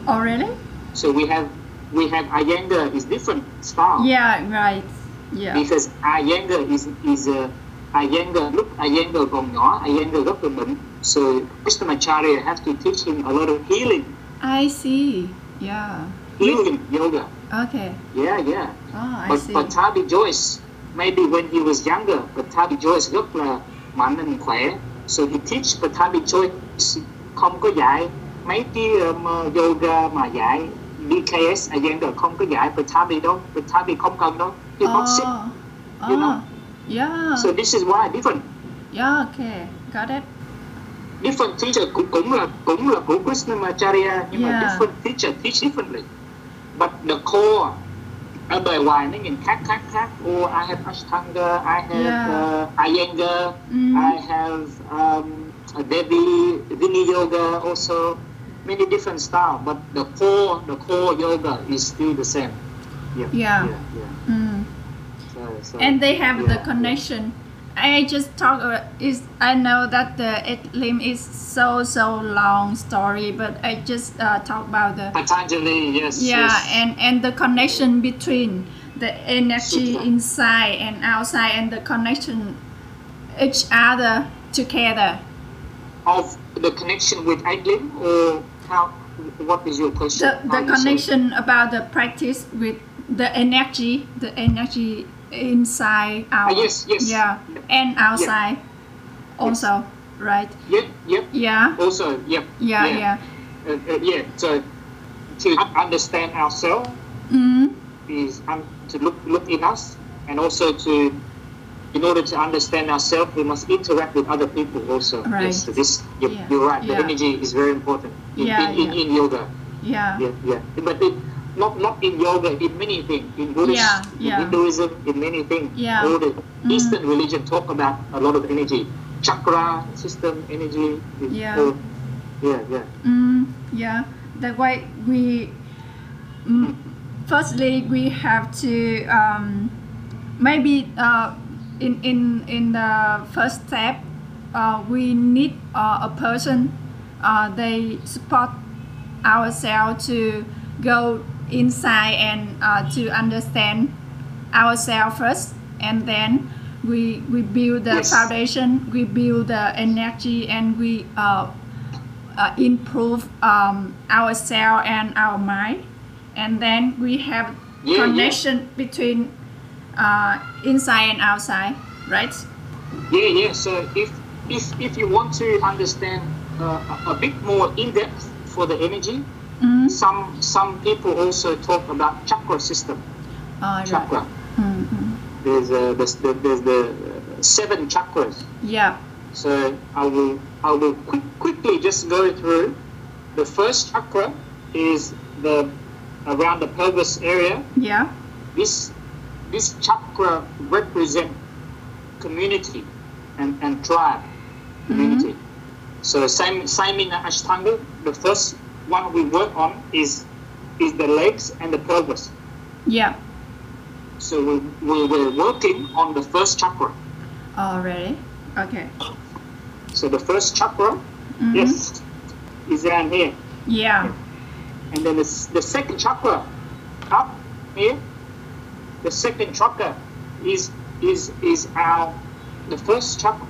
Oh really? So we have we have Iyengar is different style. Yeah. Right. Yeah. Because Iyengar is is a Iyengar lúc Iyengar còn nhỏ Iyengar rất là bệnh. So Krishnamacharya have to teach him a lot of healing, I see. Yeah. healing yoga. Okay. Yeah, yeah. Oh, I But, see. but Tabi Joyce, maybe when he was younger, but Tabi Joyce rất là mạnh and khỏe. So he teach, but Tabi Joyce không có dạy mấy cái um, yoga mà dạy BKS Iyengar không có dạy, but Tabi đâu, but Tabi không cần đâu. He not sick. Oh. you know. Oh. Yeah. So this is why different. Yeah. Okay. Got it. Different teacher cũng cũng là cũng là của Krishnamacharya nhưng mà Yeah. different teacher teach differently but the core ở bề ngoài nó nhìn khác khác khác oh I have Ashtanga I have Yeah. uh, Iyengar Mm. I have um, Devi Vini Yoga also many different style but the core the core yoga is still the same yeah Yeah. yeah, yeah. Mm. So, so, and they have yeah, the connection. I just talk about is I know that the limb is so so long story, but I just uh, talk about the. Patanjali yes yeah yes. and and the connection between the energy inside and outside and the connection each other together. of the connection with Aiglin or how what is your question The the you connection about the practice with the energy, the energy inside out. Ah, yes, yes. Yeah, and outside also, right? Yep, yep. Yeah, Also, yep. yeah, yeah. Uh, uh, yeah. So to understand ourselves Mm, is um, to look look in us, and also to in order to understand ourselves, we must interact with other people also. Right. Yes. So this, yep, Yeah, you're right. The energy is very important in, Yeah, in, in, yeah. in yoga. yeah, Yeah, yeah. But it, not not in yoga, in many things. In Buddhist, Yeah, in. Hinduism, in many things. Yeah. All the Mm. Eastern religion talk about a lot of energy, chakra system, energy. Yeah. all- yeah, yeah. mm, yeah. That way we. Mm, firstly, we have to um, maybe uh, in in in the first step, uh, we need uh, a person. Uh, they support ourselves to go inside and uh, to understand ourselves first and then we we build the Yes. foundation we build the energy and we uh, uh, improve um, ourselves and our mind and then we have Yeah, yeah. connection between uh, inside and outside right Yeah, yeah. So if if if you want to understand uh, a, a bit more in depth for the energy, mm some some people also talk about chakra system. uh, right. Chakra. Mhm. There's uh, there's the, there's the uh, seven chakras. yeah So I will I will quick, quickly just go through. The first chakra is the around the pelvis area. yeah This this chakra represent community and, and tribe. community. So same same in the Ashtanga. The first one we work on is is the legs and the pelvis. Yeah. So we, we we're working on the first chakra. Already. Okay. So the first chakra, Mhm. yes, is around here, Yeah. and then the, the second chakra up here. The second chakra is is is our the first chakra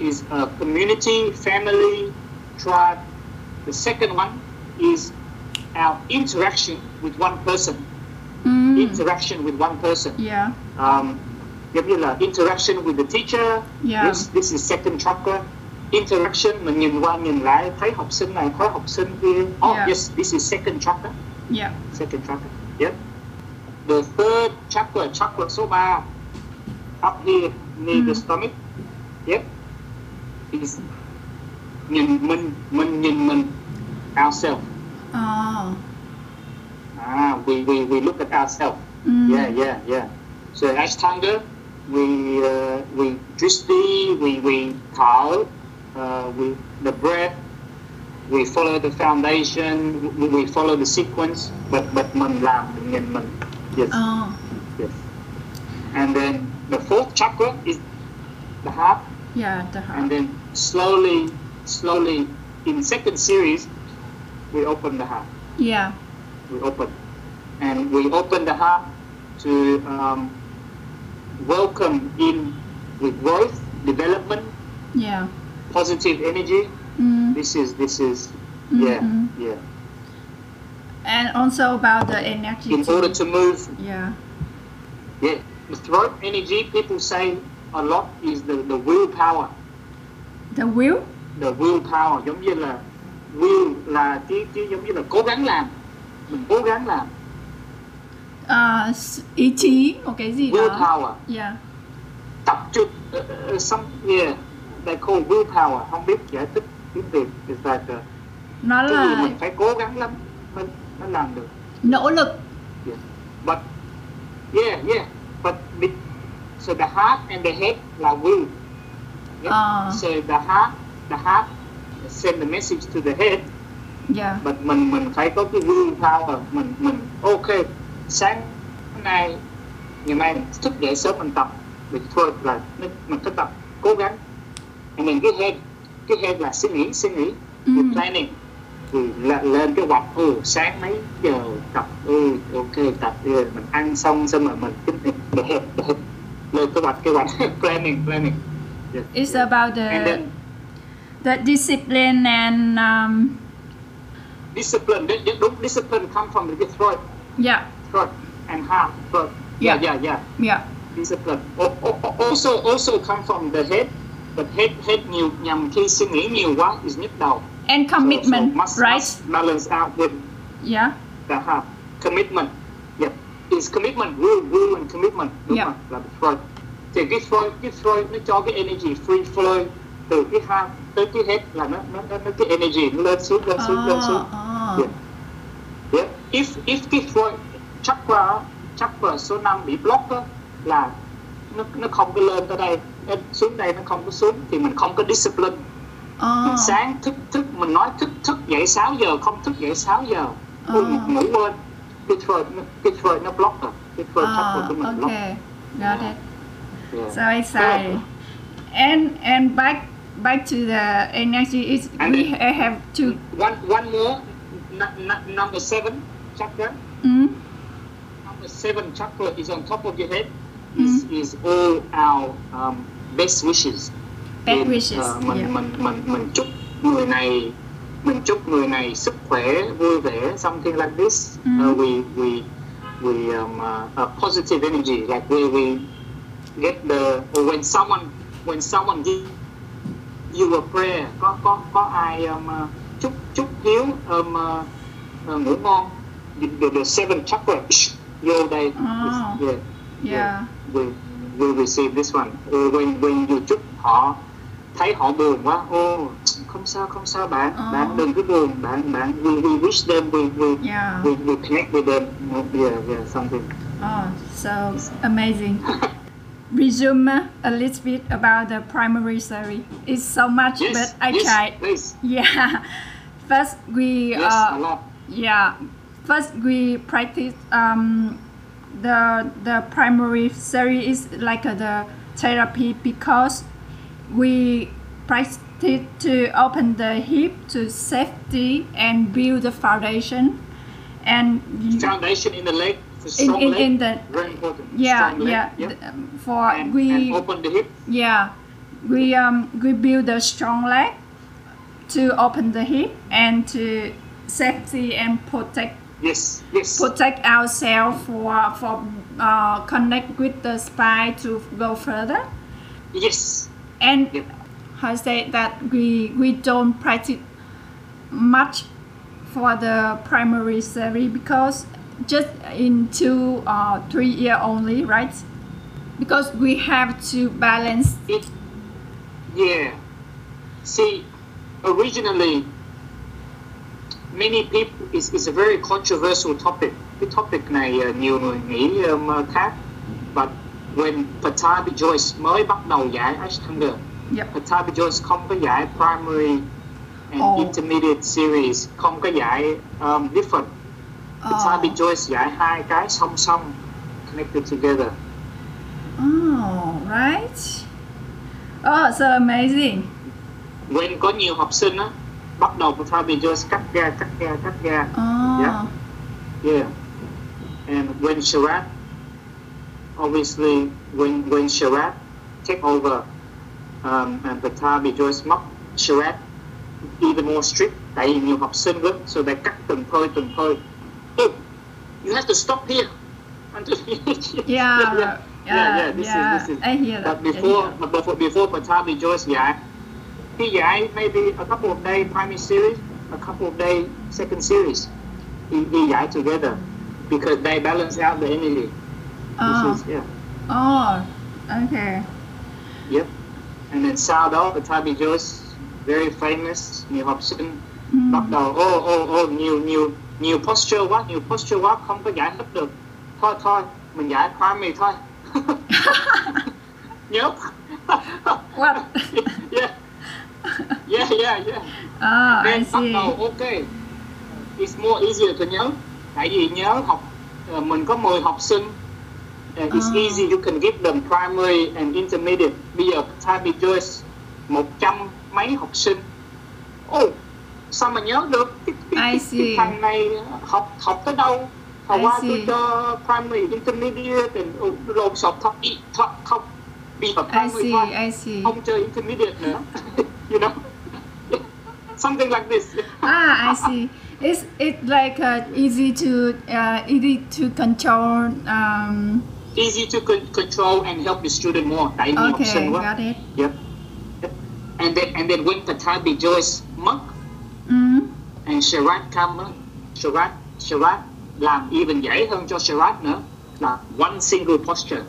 is a community, family, tribe. The second one is our interaction with one person. Mm. Interaction with one person. Yeah. Um, interaction with the teacher. Yeah. This, this is second chakra. Interaction mình nhìn qua nhìn lại thấy học sinh này thấy học sinh kia. Oh Yeah. yes, this is second chakra. Yeah. Second chakra. Yep. The third chakra, chakra số 3 up here near the Mm. stomach. Yep. Is nhìn mình mình nhìn mình ourselves. Oh. Ah, we, we, we look at ourselves. Mm. Yeah, yeah, yeah. So Ashtanga, we uh, we drishti, we we thở, uh, we the breath, we follow the foundation, we, we follow the sequence, but but mình làm mình nhìn mình. Yes, Oh. yes. And then the fourth chakra is the heart, Yeah. The heart. and then slowly, slowly in second series, we open the heart. Yeah. we open. And we open the heart to um, welcome in with growth, development, Yeah. positive energy. Mm. This is, this is, yeah, Mhm. yeah. And also about the energy. In order to move, Yeah. yeah, the throat energy, people say a lot is the, the willpower. The will. The willpower, giống như là will là cái, cái giống như là cố gắng làm. Mình cố gắng làm. Uh, ý chí một cái gì đó. Willpower. Yeah. tập trung uh, uh, some yeah they call willpower không biết giải thích tiếng việt it's like uh, Nó cái gì là mình phải cố gắng lắm mới mới làm được nỗ lực. yeah. but yeah yeah but be, so the heart and the head là will yeah. Ờ. so the heart the heart send the message to the head Yeah. but mình mình phải có cái willpower mình mình ok sáng nay ngày mai thức dậy sớm mình tập thì thôi là nó- mình phải tập cố gắng and mình cái head cái head là suy nghĩ suy nghĩ Ừ. the planning thì là, lên cái hoạch ừ sáng mấy giờ tập ừ ok tập ừ, mình ăn xong xong rồi mình tính the head, the head. lên cái hoạch cái hoạch [LAUGHS] planning planning yeah. It's about the then the discipline and um, discipline đúng discipline come from the throat yeah. Throat and heart throat yeah Yeah. yeah yeah. Yeah. Discipline. Al- al- also also come from the head but head head nhiều nhầm khi suy nghĩ nhiều quá is nhức đầu. And So- commitment so must, right? must balance out with yeah. the heart. Commitment. Yeah. Is commitment will will and commitment. Đúng Yeah. không? Là throat thì cái throat cái throat nó cho cái energy free flow từ cái heart tới cái head là nó nó nó, nó cái energy nó lên xuống lên xuống lên xuống oh, Yeah. Yeah. If if cái throat chakra chakra số 5 bị block á, là nó nó không có lên tới đây nó xuống đây nó không có xuống thì mình không có discipline mình oh. sáng thức thức mình nói thức thức dậy 6 giờ không thức dậy 6 giờ Ờ. ngủ quên cái nó- cái throat nó block rồi cái throat chakra của mình block okay, got it. yeah. So excited. And and back back to the energy is And we then- ha- have to one one more number seven chakra mm, number seven chakra is on top of your head is is all our um, best wishes best Thì, wishes. ờ, mình, yeah. mình mình mình chúc người này mình chúc người này sức khỏe vui vẻ something like this Mhm. uh, we we we um, uh, a positive energy like we we get the or when someone when someone give you a prayer có có có ai um, uh, chúc chúc hiếu um, uh, uh, ngủ ngon the, the, the seven chakra vô đây Oh. yeah yeah. we we receive this one. Or when when you chúc họ thấy họ buồn quá, ô không sao không sao bạn, Ờ. bạn đừng có buồn, bạn bạn we, we wish them we we Yeah. we, we connect with them. Yeah yeah something. Oh, so amazing. [LAUGHS] resume a little bit about the primary theory. It's so much, Yes, but I yes, tried. please. [LAUGHS] Yeah. First, we Yes, uh, a lot. yeah. First, we practice um, the the primary theory is like uh, the therapy because we practice to open the hip to safety and build the foundation and Foundation in the leg, in, in, in the very important. yeah strong leg, yeah the- um, for And, we and open the hip. yeah we um we build a strong leg to open the hip and to safety and protect Yes, yes. protect ourselves for for uh, connect with the spine to go further yes. and Yep. I say that we we don't practice much for the primary theory because just in two or three year only right because we have to balance It, yeah. See, originally, many people, it's, it's a very controversial topic. The topic này uh, nhiều người nghĩ um, khác. But when Pattabhi Jois mới bắt đầu giải Ashtanga, yep Pattabhi Jois không có giải primary and Oh. intermediate series, không có giải um, different. Patabi oh, Joyce giải hai cái song song, connected together. oh right oh so amazing When có nhiều học sinh á, bắt đầu Patabi Joyce cắt ra, cắt ra, cắt ra. oh Yeah. Yeah. And when Sharat, obviously, when when Sharat take over um, and Patabi Joyce mất, Sharat even more strict, tại vì nhiều học sinh lắm, so they cắt từng phơi, từng phơi. Oh, you have to stop here. Until [LAUGHS] yeah yeah, yeah yeah, yeah, this yeah, is, this is. I hear that But before, but before, before Pattabhi Jois giải, he giải maybe a couple of day primary series, a couple of day second series. He, he giải together because they balance out the energy. oh, is, yeah, oh okay yep. And then đó Pattabhi Jois, very famous, nhiều học bắt đầu, oh, oh, oh, nhiều, nhiều, nhiều posture quá, nhiều posture quá, không có giải hết được. Thôi, thôi, mình giải primary thôi. [LAUGHS] nhớ. what [LAUGHS] yeah. Yeah, yeah, yeah. oh I Then bắt see đầu ok. It's more easier to nhớ. Tại vì nhớ học ờ, mình có 10 học sinh. And it's Ah. easy you can give them primary and intermediate. Bây giờ Tabi Joyce 100 mấy học sinh. Oh, sao mà nhớ được? Cái, cái, I [LAUGHS] cái, thằng này học học tới đâu? Hồi I qua tôi cho primary, intermediate, and oh, lộn xộn thôi. Thôi, không. Giờ I primary thôi. See I see. Không chơi intermediate nữa. [LAUGHS] You know? [LAUGHS] Something like this. Ah I see. It's it's like uh, easy to uh, easy to control um easy to con- control and help the student more. Tại nhiều học okay sinh quá. got it. Yep. And then and then when Patabi Joyce mất and Sharat come Sharat Sharat làm even dễ hơn cho Sharat nữa. Là one single posture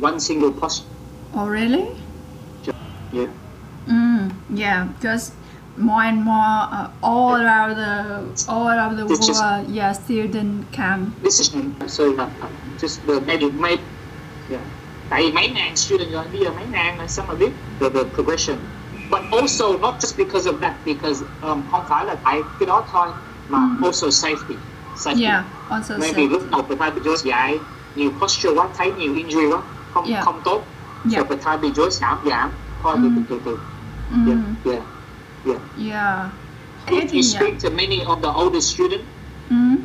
one single posture. Oh really? Yeah. Mm. yeah because more and more uh, all around the all around the just- world yeah student come this is so uh, just the maybe may yeah. Tại vì mấy ngàn student rồi bây giờ mấy ngàn là sao mà biết the, the progression but also not just because of that because um, không phải là tại cái đó thôi mà Mm. also safety safety yeah also maybe safety. lúc đầu bị Joyce dạy nhiều posture quá thấy nhiều injury quá không Yeah. không tốt Yeah. phải bị Joyce giảm giảm thôi Mm. từ từ từ yeah mm. yeah yeah yeah if you yeah. speak to many of the older students mm.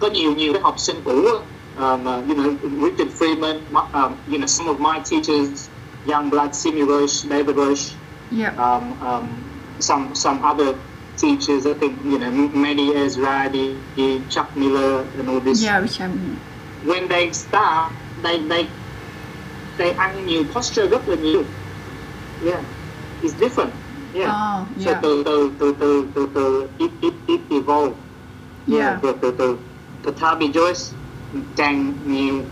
có nhiều nhiều cái học sinh cũ um, uh, you know Richard Freeman um, you know some of my teachers young blood Simi Roche David Roche yeah um, um, some some other teachers I think you know Manny Ezra the, Chuck Miller and all this. Yeah which I'm when they start they they they ăn nhiều posture rất là nhiều. Yeah it's different. Yeah. Oh so yeah. từ từ từ từ từ từ it it it evolve. Yeah từ từ từ. Từ Tabi Joyce càng nhiều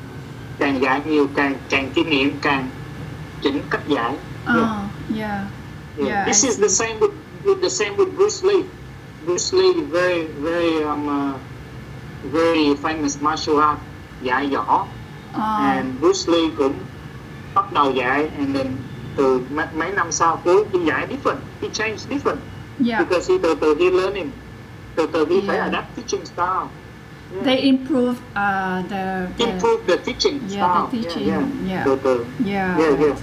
càng dạy nhiều càng càng kinh nghiệm càng chỉnh cách dạy oh yeah. yeah Yeah. This is the same with, with the same with Bruce Lee. Bruce Lee very very um uh, very famous martial art dạy võ oh and Bruce Lee cũng bắt đầu dạy and then từ mấy, mấy năm sau cuối he dạy different he changed different Yeah. because he từ từ he learning từ từ he phải Yeah. adapt teaching style Yeah. They improve uh, the, the improve the teaching Yeah, style the teaching, yeah, yeah. yeah. từ từ yeah. yeah yeah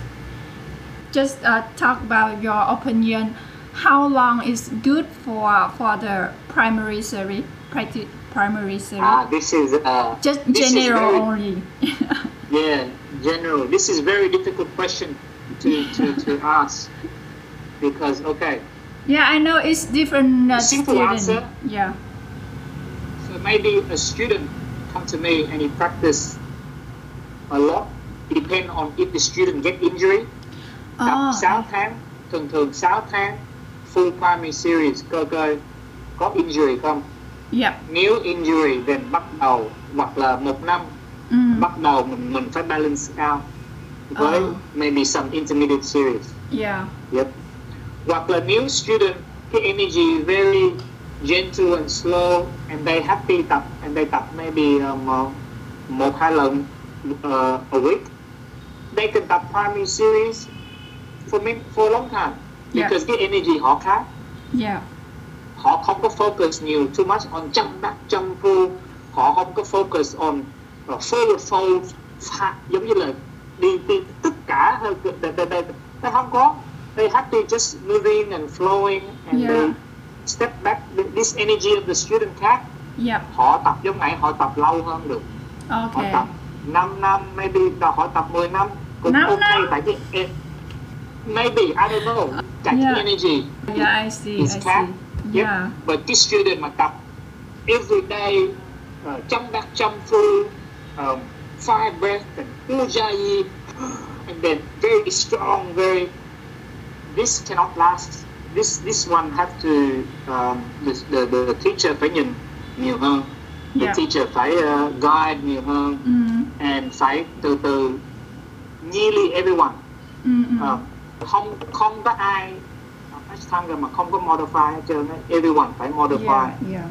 Just uh, talk about your opinion. How long is good for for the primary series? Practice primary series. ah this is uh Just this is general very- only. [LAUGHS] Yeah, general. This is very difficult question to, to, to ask because okay, yeah, I know it's different uh, Simple student. answer. Yeah. so maybe a student come to me and he practice a lot. Depend on if the student get injury. Tập Oh. 6 tháng, thường thường 6 tháng full primary series coi coi có injury không. Yeah. Nếu injury then bắt đầu hoặc là một năm Mm. bắt đầu mình mình phải balance out với Ờ. maybe some intermediate series. Yeah. Yep. Hoặc là nếu student cái energy very gentle and slow and they happy tập and they tập maybe um, uh, một hai lần uh, a week they can tập primary series for me for a long time Yeah. because cái energy họ khác Yeah. họ không có focus nhiều too much on jump back jump through họ không có focus on uh, fold pha- giống như là đi, đi tất cả they, they, they, they không có they happy just moving and flowing and Yeah. they step back this energy of the student khác Yeah. họ tập giống này họ tập lâu hơn được họ Okay. tập 5 năm maybe họ tập 10 năm cũng Năm ok năm? tại vì maybe I don't know tại Yeah. energy Yeah, I see. I is see. cat. Yep. Yeah. But this student mà tập every day, uh, back, jump through, um, five breath and ujjayi, and then very strong, very. This cannot last. This this one have to um, the, the the teacher phải nhìn nhiều hơn. The Yeah. teacher phải uh, guide nhiều hơn Mm. and phải từ từ nearly everyone Mm. mm. Không không có ai Ashtanga mà không có modify hết trơn everyone phải modify Yeah. Yeah.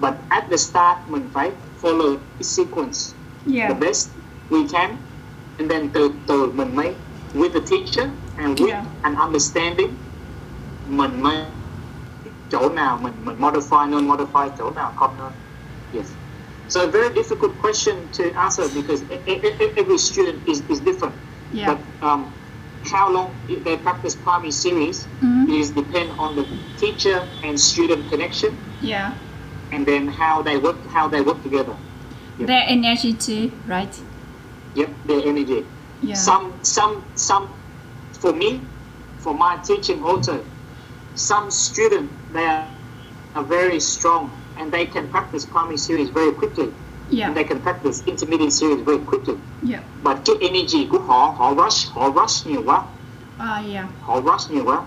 but at the start mình phải follow cái sequence Yeah. the best we can and then từ từ mình mới with the teacher and with Yeah. an understanding mình mới chỗ nào mình mình modify nên modify chỗ nào không nên yes so a very difficult question to answer because every student is, is different Yeah. but um, how long they practice primary series Mhm. is depend on the teacher and student connection, Yeah. and then how they work how they work together. Their energy too, right? Yep, their energy. Yeah. Some some some for me, for my teaching also, some student they are, are very strong and they can practice primary series very quickly, Yeah. and they can practice intermediate series very quickly. Yeah. But cái energy của họ họ rush họ rush nhiều quá. Ah, yeah. họ rush nhiều quá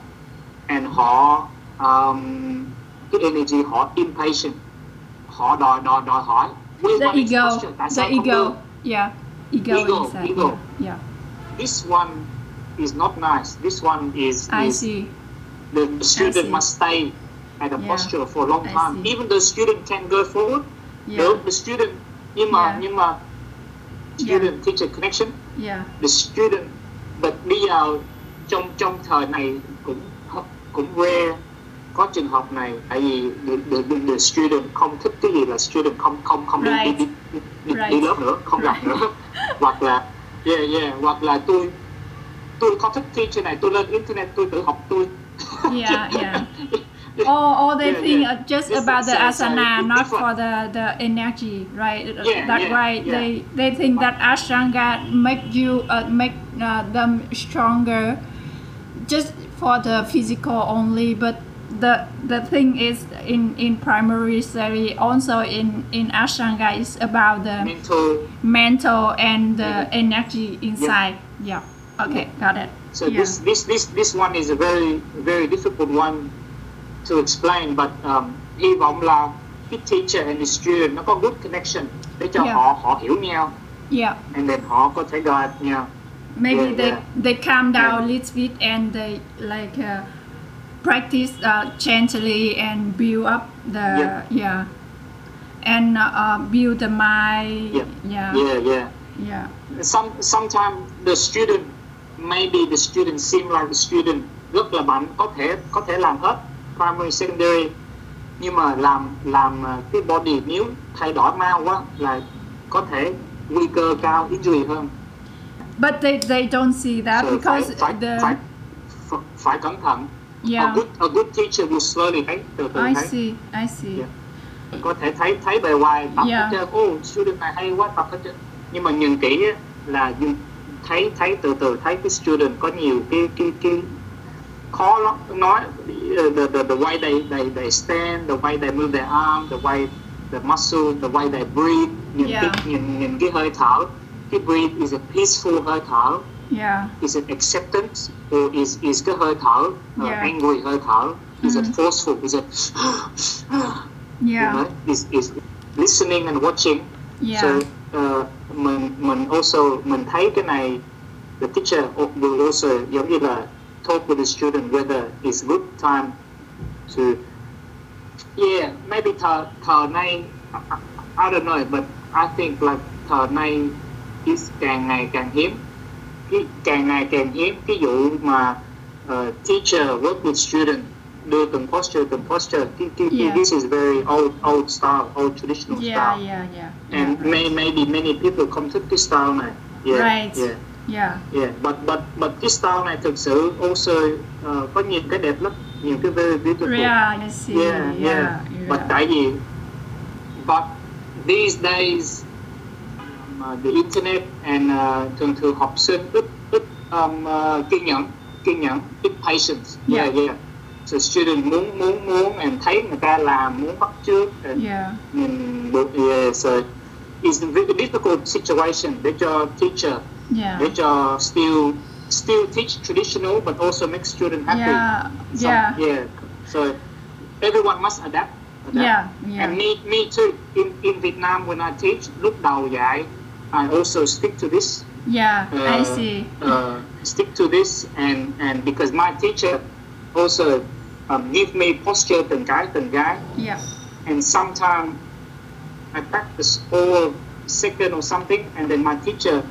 and họ um, cái energy họ impatient họ đòi đòi đòi hỏi The ego. The ego. Yeah. Ego, Ego, inside. ego. Yeah. yeah. this one is not nice this one is, I is see. the, the student must stay at a Yeah. posture for a long I time see. even the student can go forward Yeah. no the student nhưng mà Yeah. nhưng mà student teacher connection Yeah. the student but bây giờ trong trong thời này cũng cũng rare có trường hợp này tại vì the, the, the, student không thích cái gì là student không không không đi Right. đi, đi, đi, Right. đi lớp nữa không gặp nữa [LAUGHS] hoặc là yeah yeah hoặc là tôi tôi không thích teacher này tôi lên internet tôi tự học tôi Yeah, [LAUGHS] yeah. Or, or they Yeah, think yeah. uh, just This about the so- so asana, not for the, the energy, right? Yeah, That's yeah, why yeah. they they think that ashtanga make you uh, make uh, them stronger, just for the physical only. But the the thing is in in primary study also in in ashtanga is about the mental mental and the Yeah. energy inside. Yeah. Okay, got it. so yeah. this this this this one is a very very difficult one to explain but um, hy vọng là cái teacher and the student nó có good connection để cho Yeah. họ họ hiểu nhau yeah. and then họ có thể guide nhau maybe Yeah, they yeah. they calm down Yeah. a little bit and they like uh, practice uh, gently and build up the Yeah. yeah, and uh, uh, build the mind Yeah. yeah yeah yeah yeah some sometimes the student maybe the student seem like the student rất là mạnh có thể có thể làm hết primary secondary nhưng mà làm làm ờ, cái body nếu thay đổi mau quá là có thể nguy cơ cao injury hơn But they, they don't see that So because phải, phải, the phải, phải, phải cẩn thận a yeah. good a good teacher will slowly thấy từ từ I thấy see, I see. Yeah. có thể thấy thấy bề ngoài tập Yeah. trơn ô student này hay quá tập hết trơn nhưng mà nhìn kỹ á, là nhìn- thấy thấy từ từ thấy cái student có nhiều cái cái cái khó lắm. Nói the, the, the way they, they, they stand the way they move their arm the way the muscle the way they breathe nhìn Yeah. cái nhìn nhìn cái hơi thở. Cái breathe is a peaceful hơi thở. Yeah, is it acceptance or is is cái hơi thở uh, Yeah. angry hơi thở. Is it Mhm. forceful is it yeah, you know, is, is listening and watching. Yeah, so uh, mình mình also mình thấy cái này the teacher will also giống như là talk with the student whether it's good time to yeah maybe thời nay I, I don't know but I think like nay is càng ngày càng hiếm cái càng ngày càng hiếm cái vụ mà uh, teacher work with student đưa từng posture từng posture Yeah. this is very old old style old traditional yeah, style yeah, yeah, and yeah. may, maybe many people không thích cái style này yeah, Right. yeah, yeah. yeah. but but but cái style này thực sự also uh, có nhiều cái đẹp lắm nhiều cái very beautiful Yeah, I see. yeah, Yeah, yeah. yeah. But tại vì but these days um, uh, the internet and uh, thường thường học sinh ít ít um, uh, kiên nhẫn kiên nhẫn ít patience yeah Yeah. yeah so student muốn muốn muốn and thấy người ta làm muốn bắt chước and yeah, mình yeah, so it's a very difficult situation để cho teacher yeah, để cho still still teach traditional but also make student happy yeah, Some- yeah, yeah. So everyone must adapt. adapt. yeah, yeah. And me, me too. In in Vietnam, when I teach, lúc đầu dạy, I also stick to this. Yeah, I Uh, see. Uh, stick to this, and and because my teacher also um, give me posture từng cái từng cái, Yeah, and sometimes I practice all second or something, and then my teacher,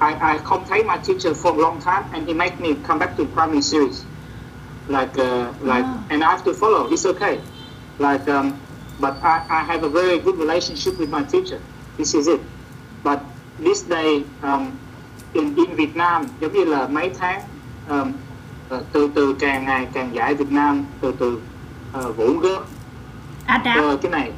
I, I thấy my teacher for a long time, and he make me come back to primary series, like uh, like, Ah. and I have to follow. It's okay, like, um, but I, I have a very good relationship with my teacher. This is it. But this day um, in in Việt Nam, giống như là mấy tháng um, uh, từ từ càng ngày càng dạy Việt Nam từ từ uh, vũ gỡ adapt. Ờ, cái này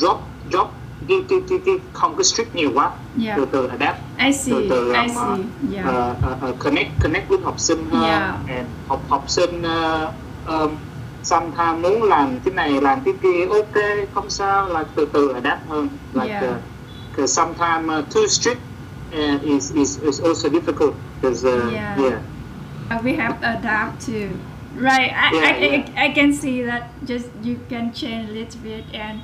drop drop cái cái cái cái không có strict nhiều quá Yeah, từ từ adapt I see. từ từ I làm see. Yeah, ờ, ờ, ờ, connect connect với học sinh hơn Yeah. and học học sinh uh, um, sometimes muốn làm cái này làm cái kia ok không sao là từ từ adapt hơn like Yeah. uh, because sometimes uh, too strict uh, is is is also difficult because uh, Yeah. yeah Uh, we have adapt to. Right, I, Yeah, I, yeah. I, I can see that just you can change a little bit and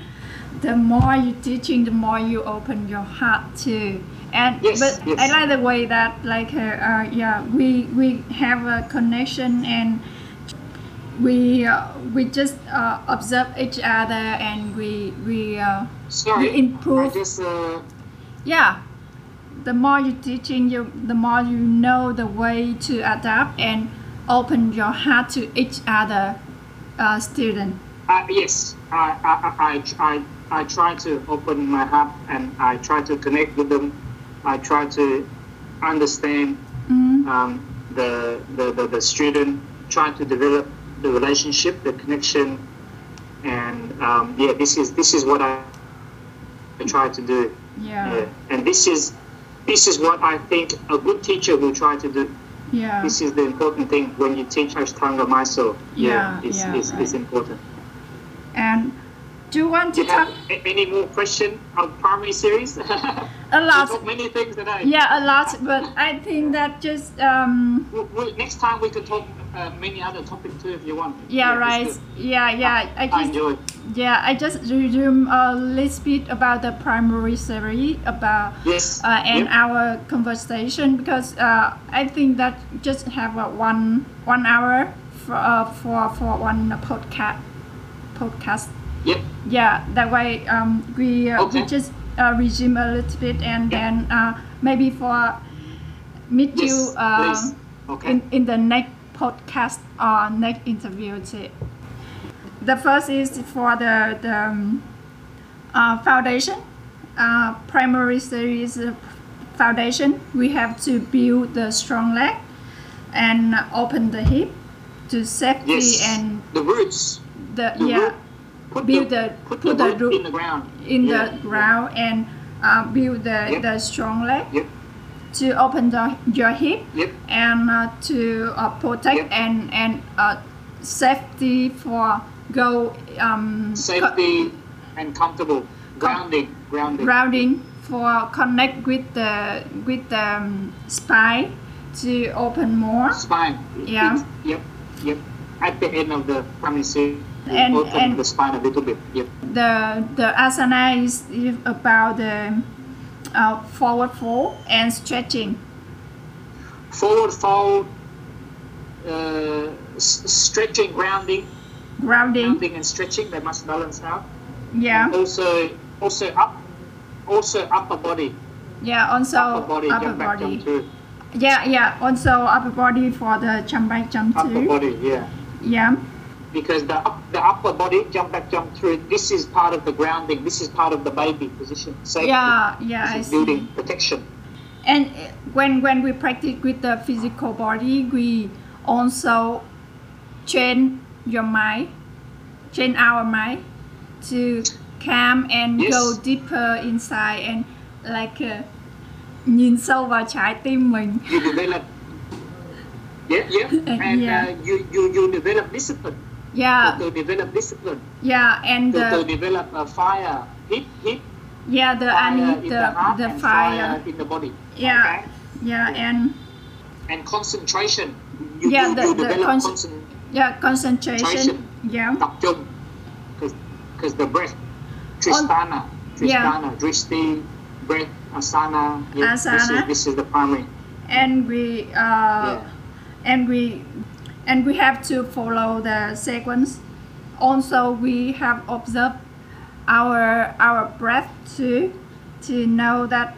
the more you teaching the more you open your heart to and Yes, but yes. I like the way that like uh, uh, yeah we we have a connection and we uh, we just uh, observe each other and we we uh, sorry You improve. Just uh, yeah the more you teaching you the more you know the way to adapt and open your heart to each other uh, student Uh, yes, I, I, I, I, I try to open my heart and I try to connect with them. I try to understand mm um, the, the, the, the student, try to develop the relationship, the connection, and um, yeah, this is this is what I, I try to do. yeah Yeah. And this is this is what I think a good teacher will try to do. yeah This is the important thing when you teach Ashtanga Mysore. Yeah, it's, yeah, it's, it's important. and do you want to talk any more question on primary series? [LAUGHS] a lot many things today. yeah a lot but i think that just um We, we, next time we can talk uh, many other topics too if you want. yeah it's right yeah yeah i I just enjoy. it. yeah i just resume a little bit about the primary series about Yes. uh, and Yep. our conversation because uh, I think that just have a one one hour for uh, for for one podcast podcast. Yep. Yeah, that way um, we uh, we just uh, resume a little bit and Yeah. then uh, maybe for meet Yes, you uh. Okay. in, in the next podcast or next interview too. The first is for the, the um, uh, foundation, uh, primary series foundation. We have to build the strong leg and open the hip to safety Yes. and the roots. the The yeah root. Put build the, the put, put the, root root in the ground. in Yeah. the ground and uh, build the, Yep. the strong leg Yep. to open the, your hip Yep. and uh, to uh, protect and and uh, safety for go um, Safety and comfortable. Grounding. co- Grounding. grounding for connect with the with the um, spine to open more spine. Yeah. It's- Yep. Yep. At the end of the primary series, And- and- the spine a little bit. Yep. the the asana is, about the uh, forward fold and stretching Forward fold. Uh, s- stretching, grounding, grounding grounding and stretching. They must balance out. yeah Also, also up, also upper body. yeah also upper body. upper jump back, jump. Yeah, yeah. Also upper body for the jump back, jump Upper body. Yeah. Yeah, Because the the upper body jump back, jump through. This is part of the grounding. This is part of the baby position. Safety. yeah, yeah. I This is see. building protection. And uh, when when we practice with the physical body, we also train your mind, train our mind to calm and Yes. go deeper inside and like uh, nhìn sâu vào trái tim mình. you develop yeah yeah [LAUGHS] and Yeah. Uh, you, you you develop discipline Yeah, to develop discipline. Yeah, and to, to the develop a fire hit hit. Yeah the fire agni in the, the heart the and fire. in the body. Yeah, okay? yeah, and and concentration. You, Yeah, you, the- you the develop con- concentration yeah concentration. Concentration. Yeah. tập trung because the breath. Tristhana. Tristhana. Dristi breath. Asana. Yeah, This, Asana. is, this is the primary. And we uh, and we and we have to follow the sequence also we have observed our our breath too to know that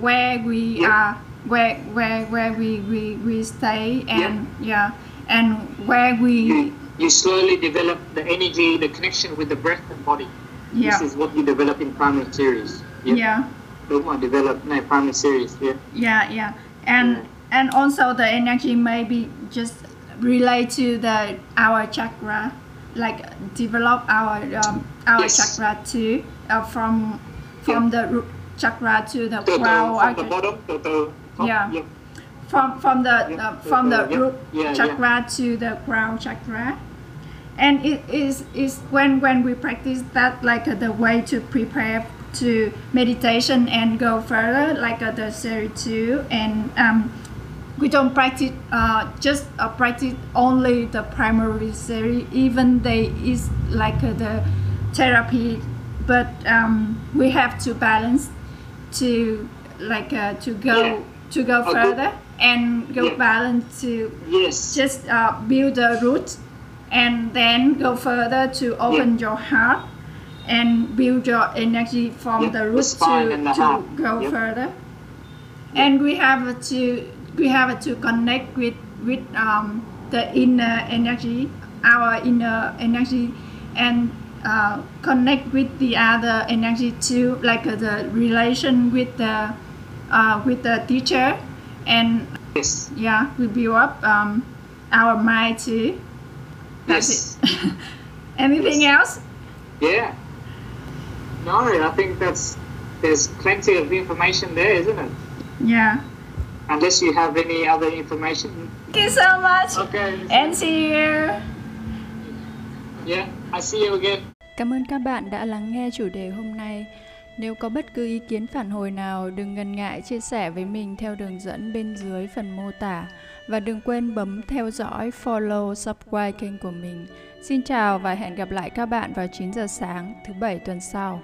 where we Yeah. are where where where we we, we stay and yeah. and where we you, slowly develop the energy, the connection with the breath and body. yeah This is what you develop in primary series. yeah Đúng rồi, develop in primary series. Yeah. yeah yeah and Yeah. and also the energy maybe just relate to the our chakra like develop our um, our Yes. chakra too uh, from from the root chakra to the Từ từ crown from the chakra. bottom, từ từ. top, Yeah. yeah. from from the Yeah, uh, from the root Yeah, yeah. chakra to the crown chakra and it is is when when we practice that like uh, the way to prepare to meditation and go further like uh, the series two and um, we don't practice uh, just uh, practice only the primary series even they is like uh, the therapy but um, we have to balance to like uh, to go Yeah. to go further and go Yeah. balance to Yes. just uh, build the root and then go further to open your heart and build your energy from Yeah, the the root spine to, the to go further and we have to we have to connect with with um, the inner energy our inner energy and uh, connect with the other energy too like uh, the relation with the uh, with the teacher and Yes. yeah we build up um, our mind too that's Yes. it [LAUGHS] anything Yes. else Yeah. No, I think that's there's plenty of information there, isn't it? yeah Unless you have any other information. thank you so much Okay. and see you Yeah. I see you again. Cảm ơn các bạn đã lắng nghe chủ đề hôm nay. Nếu có bất cứ ý kiến phản hồi nào, đừng ngần ngại chia sẻ với mình theo đường dẫn bên dưới phần mô tả. Và đừng quên bấm theo dõi, follow, subscribe kênh của mình. Xin chào và hẹn gặp lại các bạn vào 9 giờ sáng thứ bảy tuần sau.